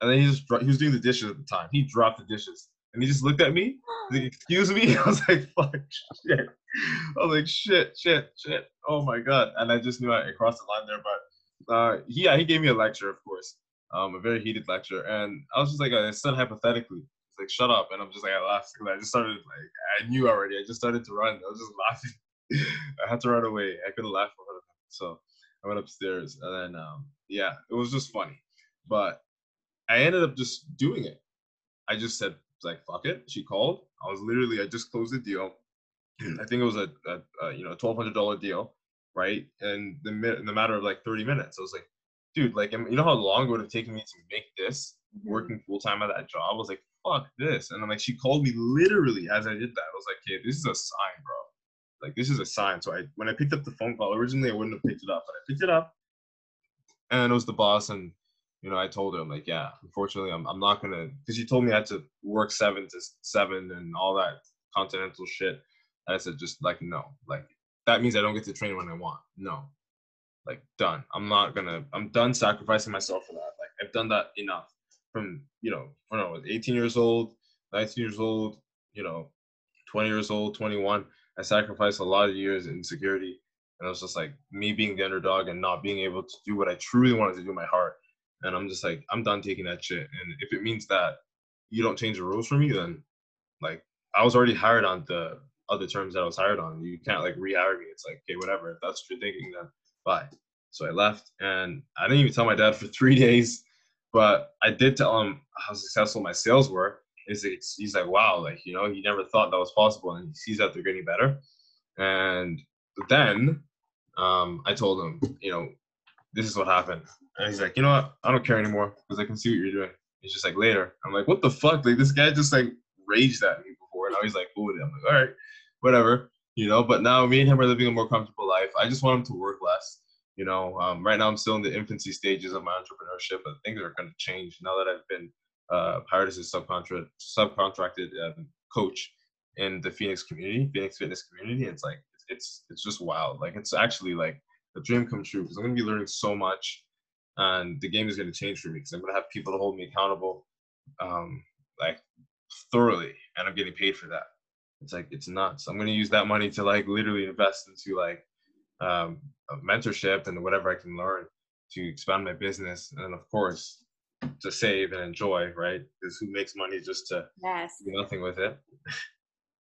[SPEAKER 1] And then he just he was doing the dishes at the time. He dropped the dishes and he just looked at me. Like, Excuse me. I was like, fuck, shit. I was like, shit, shit, shit. Oh my god. And I just knew I crossed the line there. But uh, yeah, he gave me a lecture, of course, um, a very heated lecture, and I was just like, I said hypothetically. Like, shut up, and I'm just like, I laughed because I just started like, I knew already. I just started to run. I was just laughing. I had to run away. I couldn't laugh for. So I went upstairs, and then um, yeah, it was just funny. But I ended up just doing it. I just said like fuck it. She called. I was literally I just closed the deal. I think it was a, a, a you know twelve hundred dollar deal, right? And the in the matter of like thirty minutes, I was like, dude, like you know how long it would have taken me to make this
[SPEAKER 2] Mm-hmm.
[SPEAKER 1] working full time at that job. I was like, fuck this. And I'm like she called me literally as I did that. I was like, okay, this is a sign, bro. Like this is a sign. So I when I picked up the phone call, originally I wouldn't have picked it up, but I picked it up and it was the boss and you know, I told her, I'm like, yeah, unfortunately, I'm, I'm not gonna, because she told me I had to work seven to seven and all that continental shit. And I said, just like, no, like that means I don't get to train when I want. No, like done. I'm not gonna. I'm done sacrificing myself for that. Like I've done that enough. From you know, when I know, 18 years old, 19 years old, you know, 20 years old, 21. I sacrificed a lot of years in security, and it was just like me being the underdog and not being able to do what I truly wanted to do in my heart and I'm just like, I'm done taking that shit. And if it means that you don't change the rules for me, then like I was already hired on the other terms that I was hired on. You can't like rehire me. It's like, okay, whatever. If that's what you're thinking, then bye. So I left and I didn't even tell my dad for three days, but I did tell him how successful my sales were. He's like, he's like, wow, like, you know, he never thought that was possible. And he sees that they're getting better. And then um, I told him, you know, this is what happened. And he's like, you know what? I don't care anymore because I can see what you're doing. He's just like, later. I'm like, what the fuck? Like, this guy just like raged at me before. And now he's like, cool. I'm like, all right, whatever, you know. But now me and him are living a more comfortable life. I just want him to work less. You know, um, right now I'm still in the infancy stages of my entrepreneurship, but things are going to change now that I've been uh, hired as a subcontract, subcontracted um, coach in the Phoenix community, Phoenix fitness community. It's like it's it's just wild. Like it's actually like a dream come true because I'm going to be learning so much and the game is going to change for me because I'm going to have people to hold me accountable, um, like thoroughly, and I'm getting paid for that. It's like it's nuts. I'm going to use that money to like literally invest into like um, mentorship and whatever I can learn to expand my business, and of course to save and enjoy. Right? Because who makes money just to
[SPEAKER 2] Yes.
[SPEAKER 1] do nothing with it?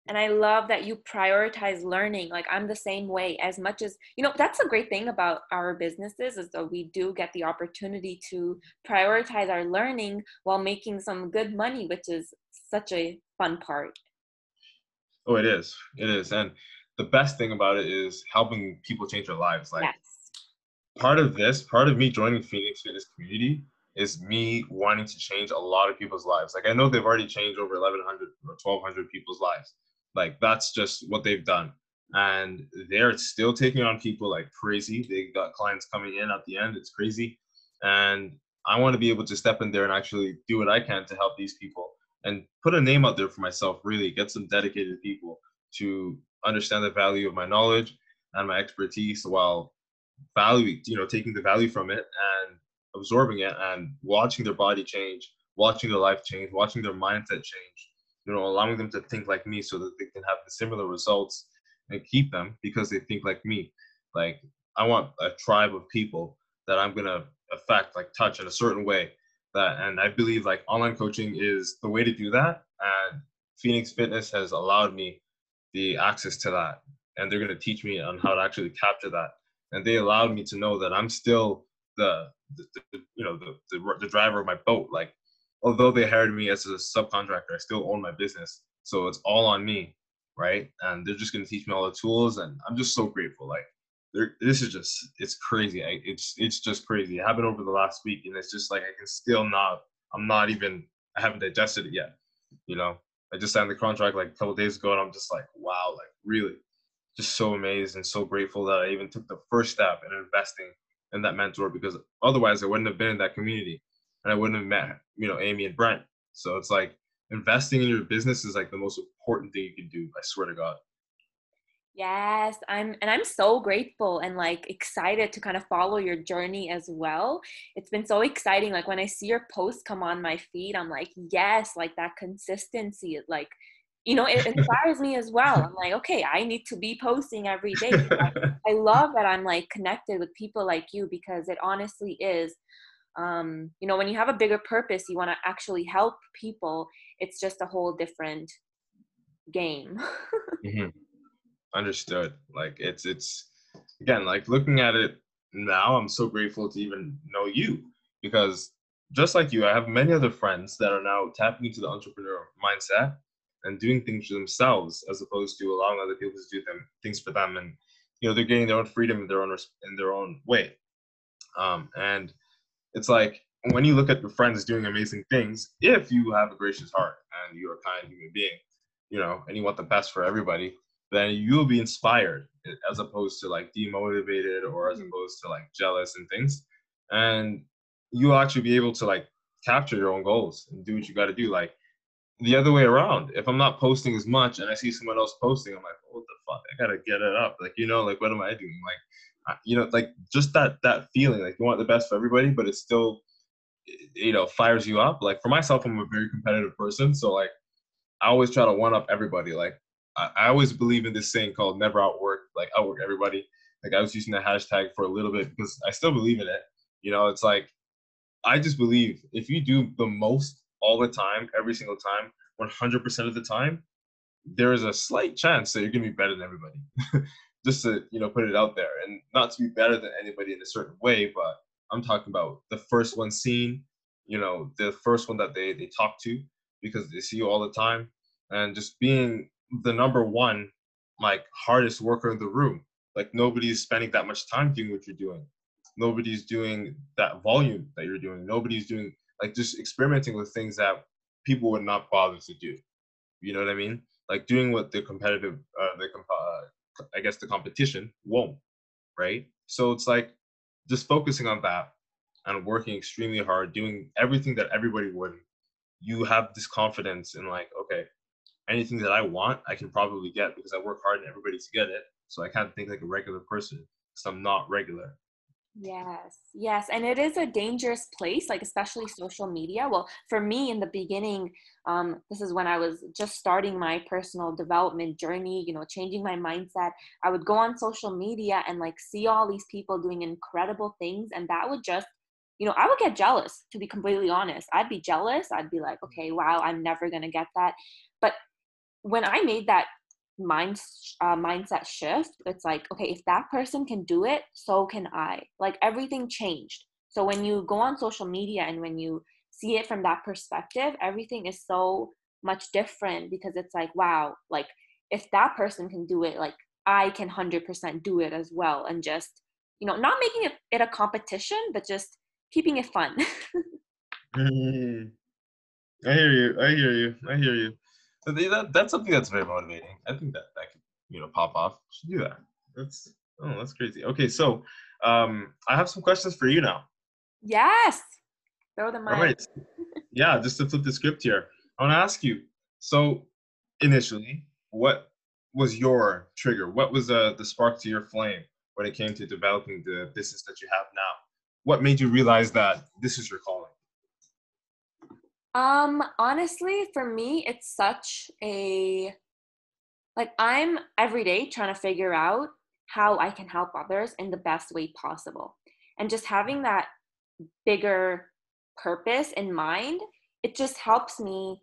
[SPEAKER 2] And I love that you prioritize learning. Like I'm the same way as much as, you know, that's a great thing about our businesses is that we do get the opportunity to prioritize our learning while making some good money, which is such a fun part.
[SPEAKER 1] Oh, it is. It is, and the best thing about it is helping people change their lives. Like
[SPEAKER 2] yes.
[SPEAKER 1] part of this, part of me joining Phoenix Fitness Community is me wanting to change a lot of people's lives. Like I know they've already changed over 1,100 or 1,200 people's lives. Like that's just what they've done, and they're still taking on people like crazy. They got clients coming in at the end. It's crazy, and I want to be able to step in there and actually do what I can to help these people and put a name out there for myself. Really get some dedicated people to understand the value of my knowledge and my expertise while valuing, you know, taking the value from it and absorbing it and watching their body change, watching their life change, watching their mindset change, you know, allowing them to think like me so that they can have the similar results and keep them because they think like me. Like I want a tribe of people that I'm gonna affect, like touch in a certain way. That and I believe like online coaching is the way to do that. And Phoenix Fitness has allowed me the access to that. And they're gonna teach me on how to actually capture that. And they allowed me to know that I'm still the, the, the you know the, the the driver of my boat. Like although they hired me as a subcontractor, I still own my business. So it's all on me, right? And they're just gonna teach me all the tools, and I'm just so grateful. Like, this is just it's crazy. I, it's it's just crazy. It happened over the last week, and it's just like I can still not. I'm not even. I haven't digested it yet, you know. I just signed the contract like a couple days ago, and I'm just like, wow, like really, just so amazed and so grateful that I even took the first step in investing in that mentor because otherwise I wouldn't have been in that community and I wouldn't have met, you know, Amy and Brent. So it's like investing in your business is like the most important thing you can do. I swear to God.
[SPEAKER 2] Yes, I'm and I'm so grateful and like excited to kind of follow your journey as well. It's been so exciting like when I see your posts come on my feed, I'm like, yes, like that consistency like you know, it inspires me as well. I'm like, okay, I need to be posting every day. I, I love that I'm like connected with people like you because it honestly is um, you know, when you have a bigger purpose, you want to actually help people. It's just a whole different game.
[SPEAKER 1] mm-hmm understood. Like it's it's again like looking at it now i'm so grateful to even know you because just like you i have many other friends that are now tapping into the entrepreneur mindset and doing things for themselves as opposed to allowing other people to do them things for them and you know they're getting their own freedom in their own in their own way. Um, and it's like when you look at your friends doing amazing things if you have a gracious heart and you're a kind human being you know and you want the best for everybody then you'll be inspired eh, as opposed to like demotivated or as mm-hmm. opposed to like jealous and things. And you'll actually be able to like capture your own goals and do what you got to do. Like the other way around, if I'm not posting as much and I see someone else posting, I'm like, what the fuck? I gotta get it up. Like, you know, like what am I doing? Like, you know, like just that that feeling, like you want the best for everybody, but it still, eh, eh, you know, fires you up. Like for myself, I'm a very competitive person, so like I always try to one up everybody. Like I, I always believe in this saying called never outwork, like outwork everybody. Like I was using that hashtag for a little bit because I still believe in it. You know, it's like I just believe if you do the most all the time, every single time, 100% of the time, there is a slight chance that you're gonna be better than everybody. just to you know put it out there, and not to be better than anybody in a certain way, but I'm talking about the first one seen, you know, the first one that they they talk to because they see you all the time, and just being the number one like hardest worker in the room. Like nobody's spending that much time doing what you're doing. Nobody's doing that volume that you're doing. Nobody's doing like just experimenting with things that people would not bother to do. You know what I mean? Like doing what the competitive, uh, the uh, I guess the competition won't, right? So it's like just focusing on that and working extremely hard, doing everything that everybody would. You have this confidence in like, okay, anything that I want, I can probably get because I work hard and everybody to get it. So I can't think like a regular person because I'm not regular.
[SPEAKER 2] Yes, yes. And it is a dangerous place, like especially social media. Well, for me in the beginning, um, this is when I was just starting my personal development journey, you know, changing my mindset. I would go on social media and like see all these people doing incredible things. And that would just, you know, I would get jealous, to be completely honest. I'd be jealous. I'd be like, okay, wow, I'm never going to get that. But when I made that mind uh, mindset shift, it's like, okay, if that person can do it, so can I. Like everything changed. So when you go on social media and when you see it from that perspective, everything is so much different because it's like, wow, like if that person can do it, like I can 100% do it as well. And just, you know, not making it, it a competition, but just keeping it fun.
[SPEAKER 1] mm, I hear you. I hear you. I hear you that, that's something that's very motivating. I think that that could you know pop off. should do that. That's oh that's crazy. Okay, so um, I have some questions for you now.
[SPEAKER 2] Yes, throw them. All right.
[SPEAKER 1] yeah, just to flip the script here, I want to ask you. So initially, what was your trigger? What was uh, the spark to your flame when it came to developing the business that you have now? What made you realize that this is your calling?
[SPEAKER 2] Um, honestly, for me, it's such a like I'm every day trying to figure out how I can help others in the best way possible. And just having that bigger purpose in mind, it just helps me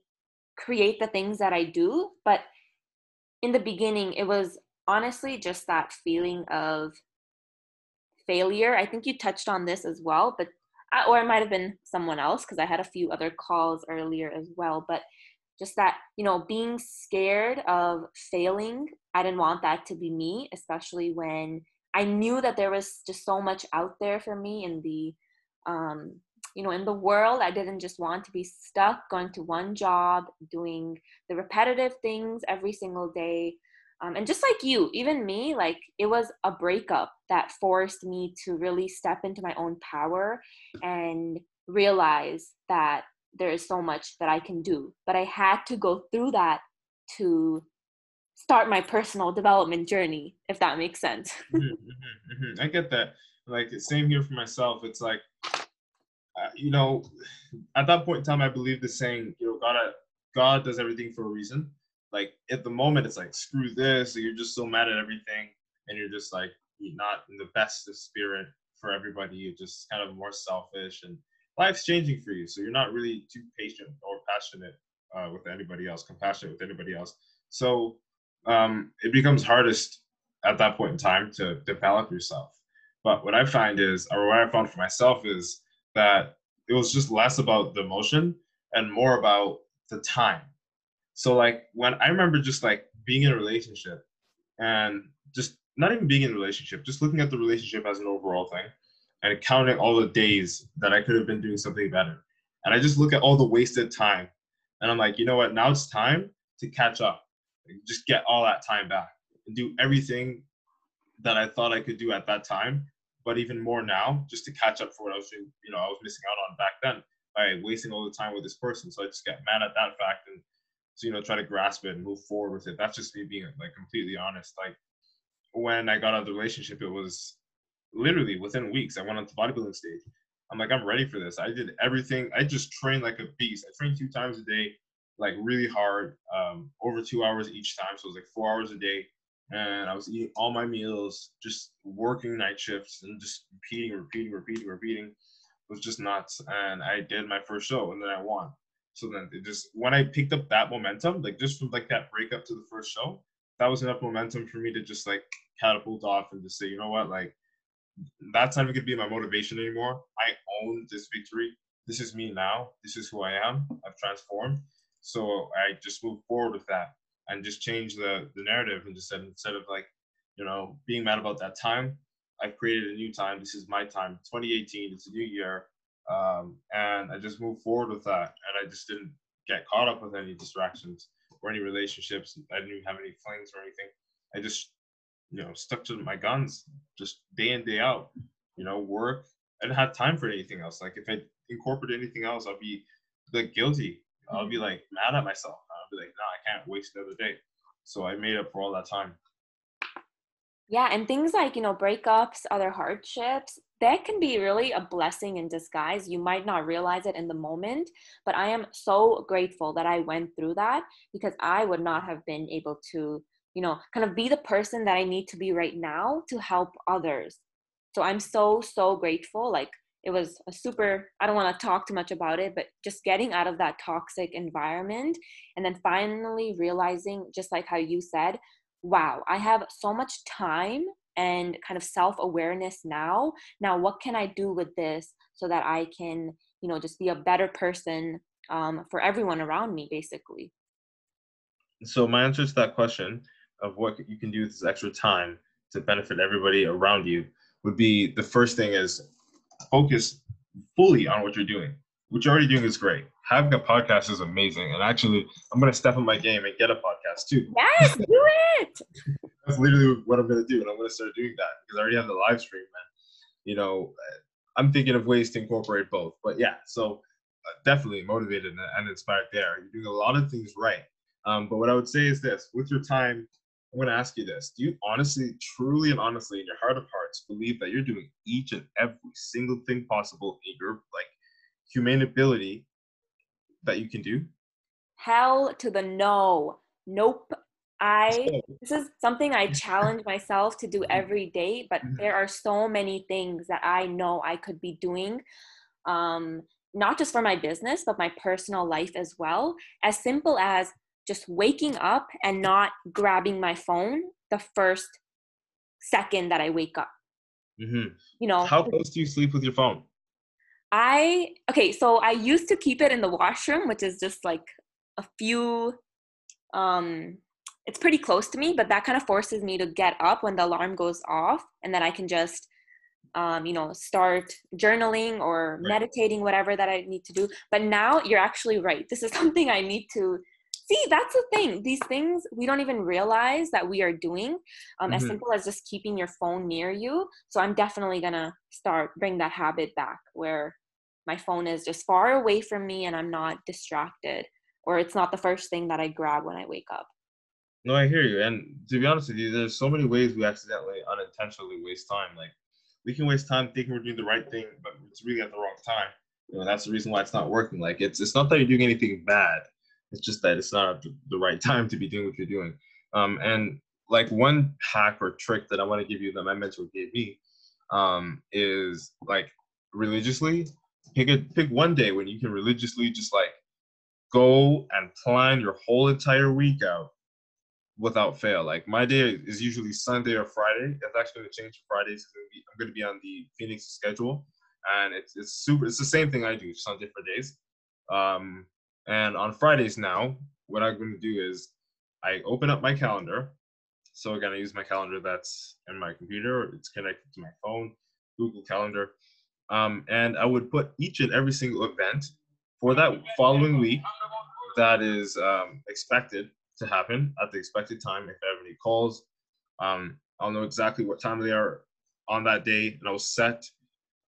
[SPEAKER 2] create the things that I do. But in the beginning, it was honestly just that feeling of failure. I think you touched on this as well, but or it might have been someone else because I had a few other calls earlier as well. But just that, you know, being scared of failing, I didn't want that to be me, especially when I knew that there was just so much out there for me in the, um, you know in the world i didn't just want to be stuck going to one job doing the repetitive things every single day um, and just like you even me like it was a breakup that forced me to really step into my own power and realize that there is so much that i can do. But i had to go through that to start my personal development journey if that makes sense. Mm-hmm,
[SPEAKER 1] mm-hmm, mm-hmm. i get that. Like same here for myself. It's like uh, you know at that point in time i believe the saying you know god god does everything for a reason like at the moment it's like screw this you're just so mad at everything and you're just like not in the best of spirit for everybody you're just kind of more selfish and life's changing for you so you're not really too patient or passionate uh, with anybody else compassionate with anybody else. So um, it becomes hardest at that point in time to develop yourself. But what i find is or what i found for myself is that it was just less about the emotion and more about the time so like when I remember just like being in a relationship and just not even being in a relationship, just looking at the relationship as an overall thing and counting all the days that I could have been doing something better. And I just look at all the wasted time and I'm like, you know what? Now it's time to catch up. Just get all that time back and do everything that I thought I could do at that time, but even more now, just to catch up for what I was doing, you know, I was missing out on back then by wasting all the time with this person. So I just get mad at that fact and so you know try to grasp it and move forward with it. That's just me being like completely honest. Like when i got out of the relationship it was literally within weeks i went on the bodybuilding stage. I'm like i'm ready for this. I did everything. I just trained like a beast. I trained two times a day like really hard um, over two hours each time. So it was like four hours a day. And i was eating all my meals just working night shifts and just repeating repeating repeating repeating. It was just nuts. And i did my first show and then i won so then it just when I picked up that momentum, like just from like that breakup to the first show, that was enough momentum for me to just like catapult off and just say, you know what, like that's not even gonna be my motivation anymore. I own this victory. This is me now. This is who I am. I've transformed. So I just moved forward with that and just change the the narrative and just said instead of like, you know, being mad about that time, I've created a new time. This is my time. 2018. It's a new year. Um, and I just moved forward with that. And I just didn't get caught up with any distractions or any relationships. I didn't even have any flings or anything. I just, you know, stuck to my guns just day in, day out, you know, work. I didn't have time for anything else. Like if I incorporate anything else, I'll be like guilty. I'll be like mad at myself. I'll be like, no, I can't waste another day. So I made up for all that time.
[SPEAKER 2] Yeah, and things like, you know, breakups, other hardships, that can be really a blessing in disguise. You might not realize it in the moment, but I am so grateful that I went through that because I would not have been able to, you know, kind of be the person that I need to be right now to help others. So I'm so, so grateful. Like, it was a super, I don't want to talk too much about it, but just getting out of that toxic environment and then finally realizing, just like how you said, wow, I have so much time and kind of self-awareness now. Now what can i do with this so that i can you know just be a better person um, for everyone around me basically?
[SPEAKER 1] So my answer to that question of what you can do with this extra time to benefit everybody around you would be the first thing is focus fully on what you're doing what you're already doing is great having a podcast is amazing and actually i'm going to step up my game and get a podcast too
[SPEAKER 2] yes do it
[SPEAKER 1] that's literally what I'm gonna do, and I'm gonna start doing that because I already have the live stream, and you know, I'm thinking of ways to incorporate both. But yeah, so uh, definitely motivated and inspired there. You're doing a lot of things right. Um, but what I would say is this: with your time, I'm gonna ask you this: Do you honestly, truly, and honestly, in your heart of hearts, believe that you're doing each and every single thing possible in your like humane ability that you can do?
[SPEAKER 2] Hell to the no. Nope. I this is something I challenge myself to do mm-hmm. every day, but mm-hmm. there are so many things that I know I could be doing. Um, not just for my business, but my personal life as well. As simple as just waking up and not grabbing my phone the first second that I wake up.
[SPEAKER 1] Mm-hmm.
[SPEAKER 2] You know,
[SPEAKER 1] how close do you sleep with your phone?
[SPEAKER 2] I okay, so I used to keep it in the washroom, which is just like a few um it's pretty close to me, but that kind of forces me to get up when the alarm goes off and then I can just um, you know, start journaling or meditating, whatever that I need to do. But now you're actually right. This is something I need to see. That's the thing. These things we don't even realize that we are doing. Um, As
[SPEAKER 1] Mhm.
[SPEAKER 2] simple as just keeping your phone near you. So I'm definitely gonna start bring that habit back where my phone is just far away from me and I'm not distracted, or it's not the first thing that I grab when I wake up.
[SPEAKER 1] No, I hear you. And to be honest with you, there's so many ways we accidentally, unintentionally waste time. Like we can waste time thinking we're doing the right thing, but it's really at the wrong time. You know, that's the reason why it's not working. Like it's it's not that you're doing anything bad. It's just that it's not the, the right time to be doing what you're doing. Um, and like one hack or trick that I want to give you that my mentor gave me um, is like religiously pick a pick one day when you can religiously just like go and plan your whole entire week out without fail. Like my day is usually Sunday or Friday. It's actually going to change to Fridays. be- I'm going to be on the Phoenix schedule, and it's it's super. It's the same thing I do, just on different days. Um, and on Fridays now, what I'm going to do is I open up my calendar. So again, I use my calendar that's in my computer. It's connected to my phone, Google Calendar, um, and I would put each and every single event for that following week that is um, expected to happen at the expected time. If I have any calls, um, I'll know exactly what time they are on that day, and I'll set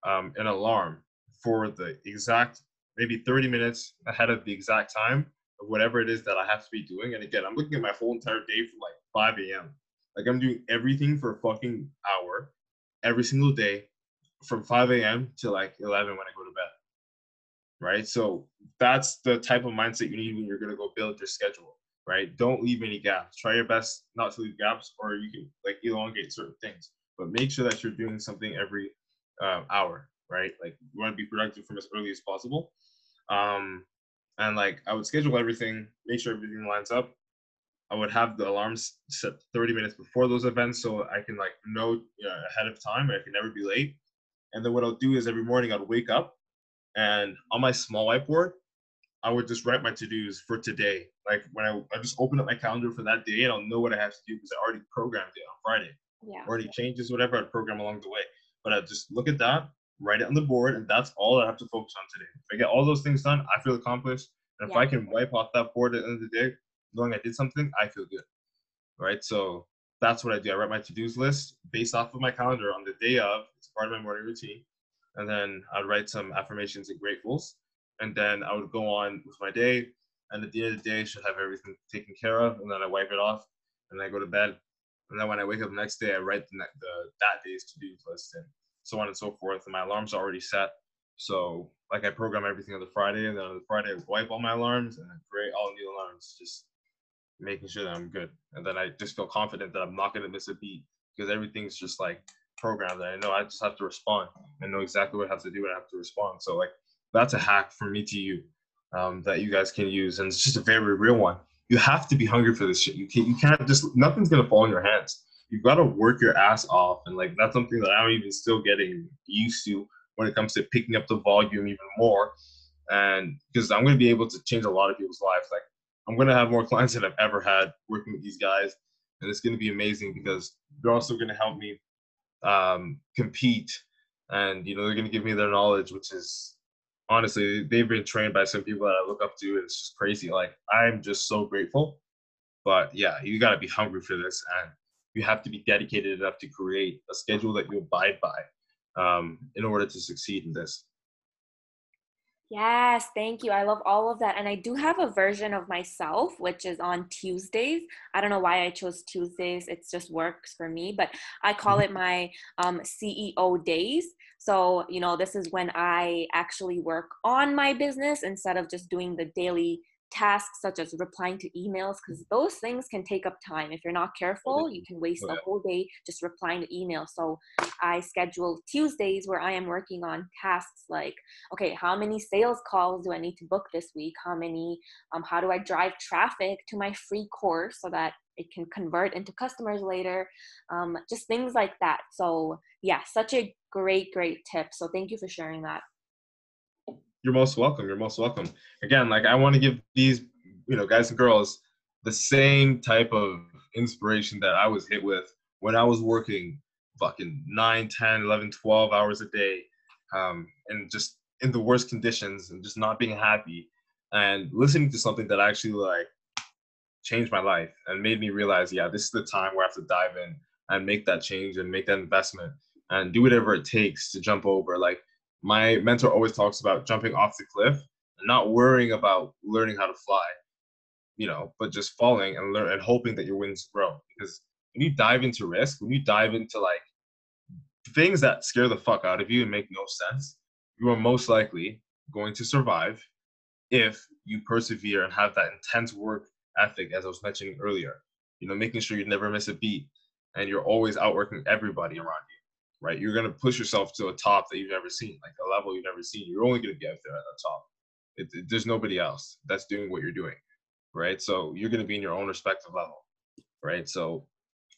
[SPEAKER 1] um, an alarm for the exact maybe 30 minutes ahead of the exact time of whatever it is that I have to be doing. And again, I'm looking at my whole entire day from like 5 a.m. Like I'm doing everything for a fucking hour every single day from 5 a.m. to like 11 when I go to bed. Right. So that's the type of mindset you need when you're going to go build your schedule. Right. Don't leave any gaps. Try your best not to leave gaps, or you can like elongate certain things. But make sure that you're doing something every um, hour. Right. Like you want to be productive from as early as possible. Um, and like I would schedule everything, make sure everything lines up. I would have the alarms set 30 minutes before those events so I can like know you know, ahead of time. I can never be late. And then what I'll do is every morning I'd wake up and on my small whiteboard, I would just write my to-dos for today. Like when I, I just open up my calendar for that day and I'll know what I have to do because I already programmed it on Friday.
[SPEAKER 2] Yeah.
[SPEAKER 1] Or any changes, whatever I'd program along the way. But I just look at that, write it on the board, and that's all I have to focus on today. If I get all those things done, I feel accomplished. And if
[SPEAKER 2] Yeah.
[SPEAKER 1] I can wipe off that board at the end of the day, knowing I did something, I feel good. Right. So that's what I do. I write my to-dos list based off of my calendar on the day of. It's part of my morning routine. And then I'd write some affirmations and gratefuls. And then I would go on with my day. And at the end of the day, I should have everything taken care of. And then I wipe it off and I go to bed. And then when I wake up the next day, I write the, the that day's to-do list and so on and so forth. And my alarm's already set. So like I program everything on the Friday, and then on the Friday I wipe all my alarms and create all new alarms, just making sure that I'm good. And then I just feel confident that I'm not gonna miss a beat because everything's just like programmed. And I know I just have to respond and know exactly what I have to do when I have to respond. So like that's a hack from me to you um, that you guys can use, and it's just a very real one. You have to be hungry for this shit. You can't. You can't just. Nothing's gonna fall in your hands. You've got to work your ass off, and like that's something that I'm even still getting used to when it comes to picking up the volume even more. And because I'm gonna be able to change a lot of people's lives. Like I'm gonna have more clients than I've ever had working with these guys, and it's gonna be amazing because they're also gonna help me um, compete, and you know they're gonna give me their knowledge, which is honestly they've been trained by some people that I look up to, and it's just crazy. Like I'm just so grateful. But yeah, you gotta be hungry for this, and you have to be dedicated enough to create a schedule that you abide by um, in order to succeed in this.
[SPEAKER 2] Yes, thank you. I love all of that. And I do have a version of myself, which is on Tuesdays. I don't know why I chose Tuesdays. It just works for me, but I call it my um, CEO days. So, you know, this is when I actually work on my business instead of just doing the daily tasks such as replying to emails because those things can take up time. If you're not careful you can waste
[SPEAKER 1] Oh,
[SPEAKER 2] the whole day just replying to emails. So i schedule tuesdays where i am working on tasks like okay how many sales calls do i need to book this week? How many um, how do i drive traffic to my free course so that it can convert into customers later? Um, just things like that. So yeah such a great great tip. So thank you for sharing that
[SPEAKER 1] You're most welcome. You're most welcome. Again, like I want to give these, you know, guys and girls the same type of inspiration that I was hit with when I was working fucking 9 10 11 12 hours a day um, and just in the worst conditions and just not being happy and listening to something that actually like changed my life and made me realize yeah this is the time where i have to dive in and make that change and make that investment and do whatever it takes to jump over like my mentor always talks about jumping off the cliff and not worrying about learning how to fly you know but just falling and learn and hoping that your wings grow because when you dive into risk when you dive into like things that scare the fuck out of you and make no sense you are most likely going to survive if you persevere and have that intense work ethic, as I was mentioning earlier. You know, making sure you never miss a beat and you're always outworking everybody around you, right? You're gonna push yourself to a top that you've never seen, like a level you've never seen. You're only gonna get there at the top. It, it, there's nobody else that's doing what you're doing, right? So you're gonna be in your own respective level, right? So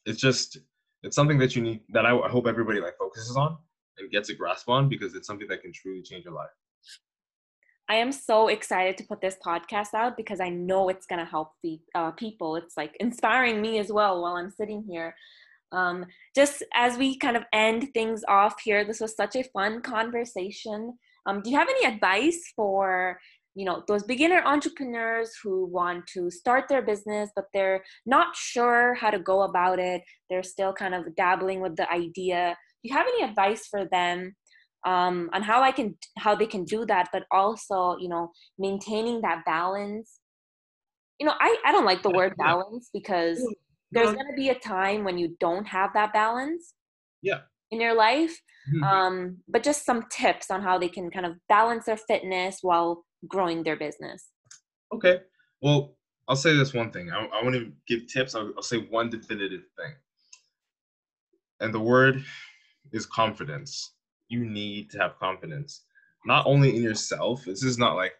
[SPEAKER 1] it's just it's something that you need that I, I hope everybody like focuses on and gets a grasp on because it's something that can truly change your life.
[SPEAKER 2] I am so excited to put this podcast out because I know it's going to help the, uh, people. It's like inspiring me as well while I'm sitting here. Um, just as we kind of end things off here, this was such a fun conversation. Um, do you have any advice for you know those beginner entrepreneurs who want to start their business but they're not sure how to go about it they're still kind of dabbling with the idea do you have any advice for them um, on how I can how they can do that, but also you know maintaining that balance. You know, I I don't like the word balance because there's going to be a time when you don't have that balance.
[SPEAKER 1] Yeah.
[SPEAKER 2] In your life, mm-hmm. um, but just some tips on how they can kind of balance their fitness while growing their business.
[SPEAKER 1] Okay. Well, I'll say this one thing. I, I want to give tips. I'll, I'll say one definitive thing. And the word is confidence you need to have confidence, not only in yourself. This is not like,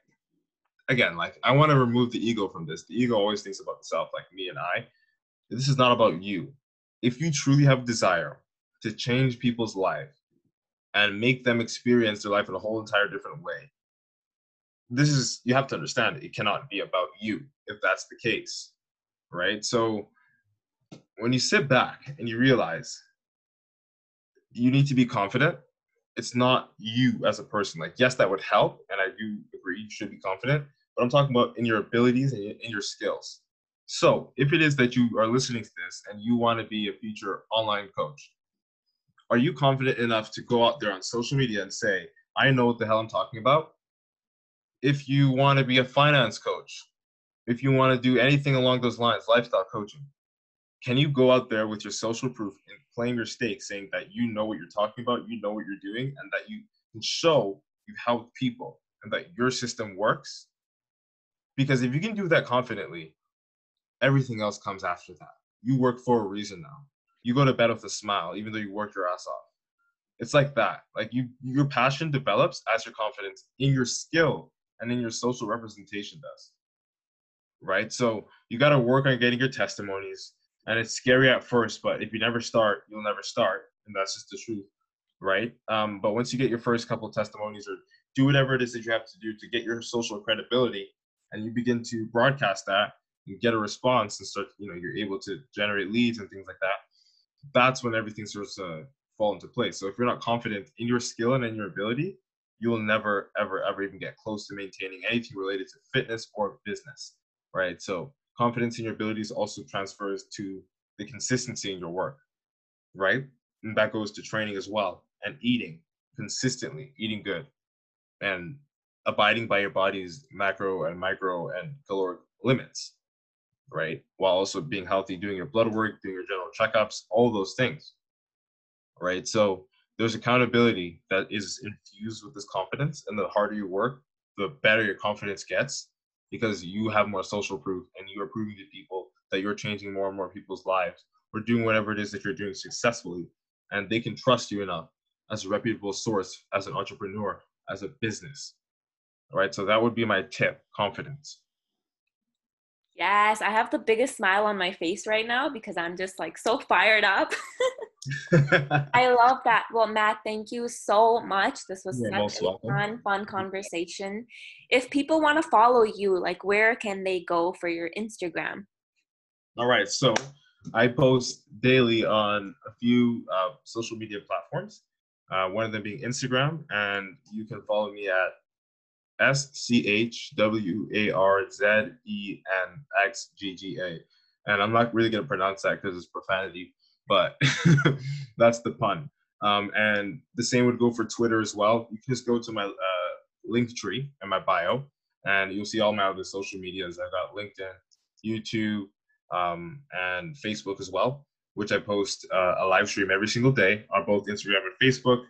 [SPEAKER 1] again, like I want to remove the ego from this. The ego always thinks about itself, like me and I. This is not about you. If you truly have desire to change people's life and make them experience their life in a whole entire different way, this is you have to understand it cannot be about you if that's the case, right? So when you sit back and you realize you need to be confident it's not you as a person. Like, yes, that would help, and I do agree you should be confident, but I'm talking about in your abilities and in your skills. So, if it is that you are listening to this and you want to be a future online coach, are you confident enough to go out there on social media and say, I know what the hell I'm talking about? If you want to be a finance coach, if you want to do anything along those lines, lifestyle coaching, can you go out there with your social proof and claim your stake saying that you know what you're talking about, you know what you're doing, and that you can show you've helped people and that your system works? Because if you can do that confidently, everything else comes after that. You work for a reason now. You go to bed with a smile, even though you worked your ass off. It's like that. Like you, your passion develops as your confidence in your skill and in your social representation does. Right. So you got to work on getting your testimonies and it's scary at first but if you never start you'll never start and that's just the truth right um, but once you get your first couple of testimonies or do whatever it is that you have to do to get your social credibility and you begin to broadcast that and get a response and start you know you're able to generate leads and things like that that's when everything starts to fall into place. So if you're not confident in your skill and in your ability you will never ever ever even get close to maintaining anything related to fitness or business right? So confidence in your abilities also transfers to the consistency in your work, right? And that goes to training as well and eating consistently, eating good, and abiding by your body's macro and micro and caloric limits, right? While also being healthy, doing your blood work, doing your general checkups, all those things, right? So there's accountability that is infused with this confidence, and the harder you work, the better your confidence gets because you have more social proof and you are proving to people that you're changing more and more people's lives or doing whatever it is that you're doing successfully and they can trust you enough as a reputable source as an entrepreneur as a business all right so that would be my tip confidence
[SPEAKER 2] yes i have the biggest smile on my face right now because i'm just like so fired up I love that. Well, Matt, thank you so much. This was You're such a welcome. fun, fun conversation. If people want to follow you, like where can they go for your Instagram?
[SPEAKER 1] All right. So I post daily on a few uh, social media platforms. Uh, one of them being Instagram, and you can follow me at S C H W A R Z E N X G G A. And I'm not really gonna pronounce that because it's profanity, but that's the pun. Um, and the same would go for Twitter as well. You can just go to my uh, link tree in my bio, and you'll see all my other social medias. I've got LinkedIn, YouTube, um, and Facebook as well, which I post uh, a live stream every single day on both Instagram and Facebook.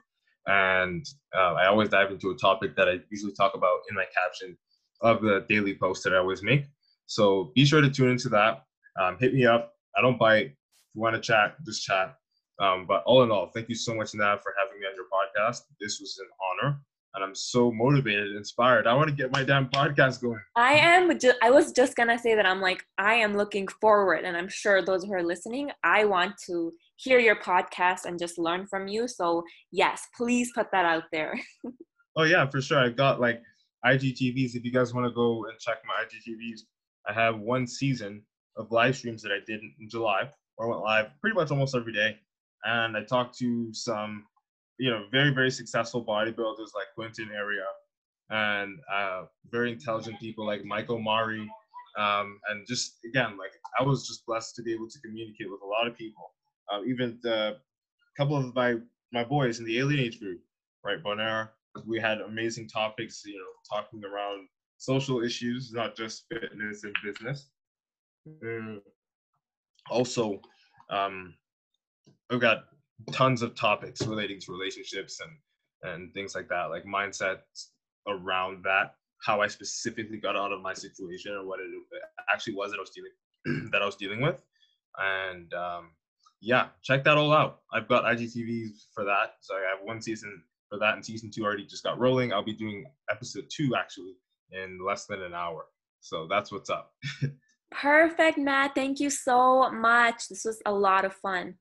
[SPEAKER 1] And uh, I always dive into a topic that I usually talk about in my caption of the daily post that I always make. So be sure to tune into that. Um, hit me up. I don't bite. If you want to chat, just chat. Um, but all in all, thank you so much, Nav, for having me on your podcast. This was an honor and I'm so motivated, inspired. I want to get my damn podcast going.
[SPEAKER 2] I am. Ju- I was just gonna say that I'm like I am looking forward, and I'm sure those who are listening, I want to hear your podcast and just learn from you. So yes, please put that out there.
[SPEAKER 1] oh yeah, for sure. I've got like IGTVs. If you guys want to go and check my IGTVs, I have one season of live streams that I did in July, where I went live pretty much almost every day, and I talked to some you know, very, very successful bodybuilders like Quinton Eriya and uh, very intelligent people like Michael Mari. Um, and just, again, like I was just blessed to be able to communicate with a lot of people. Uh, even a couple of my, my boys in the Alien Age group, right, Bonaire, we had amazing topics, you know, talking around social issues, not just fitness and business. Mm. Also, um, I've got tons of topics relating to relationships and and things like that, like mindsets around that, how I specifically got out of my situation or what it actually was that I was dealing that I was dealing with, and um, yeah, check that all out. I've got IGTV for that, so I have one season for that, and season two already just got rolling. I'll be doing episode two actually in less than an hour, so that's what's up.
[SPEAKER 2] Perfect, Matt. Thank you so much. This was a lot of fun.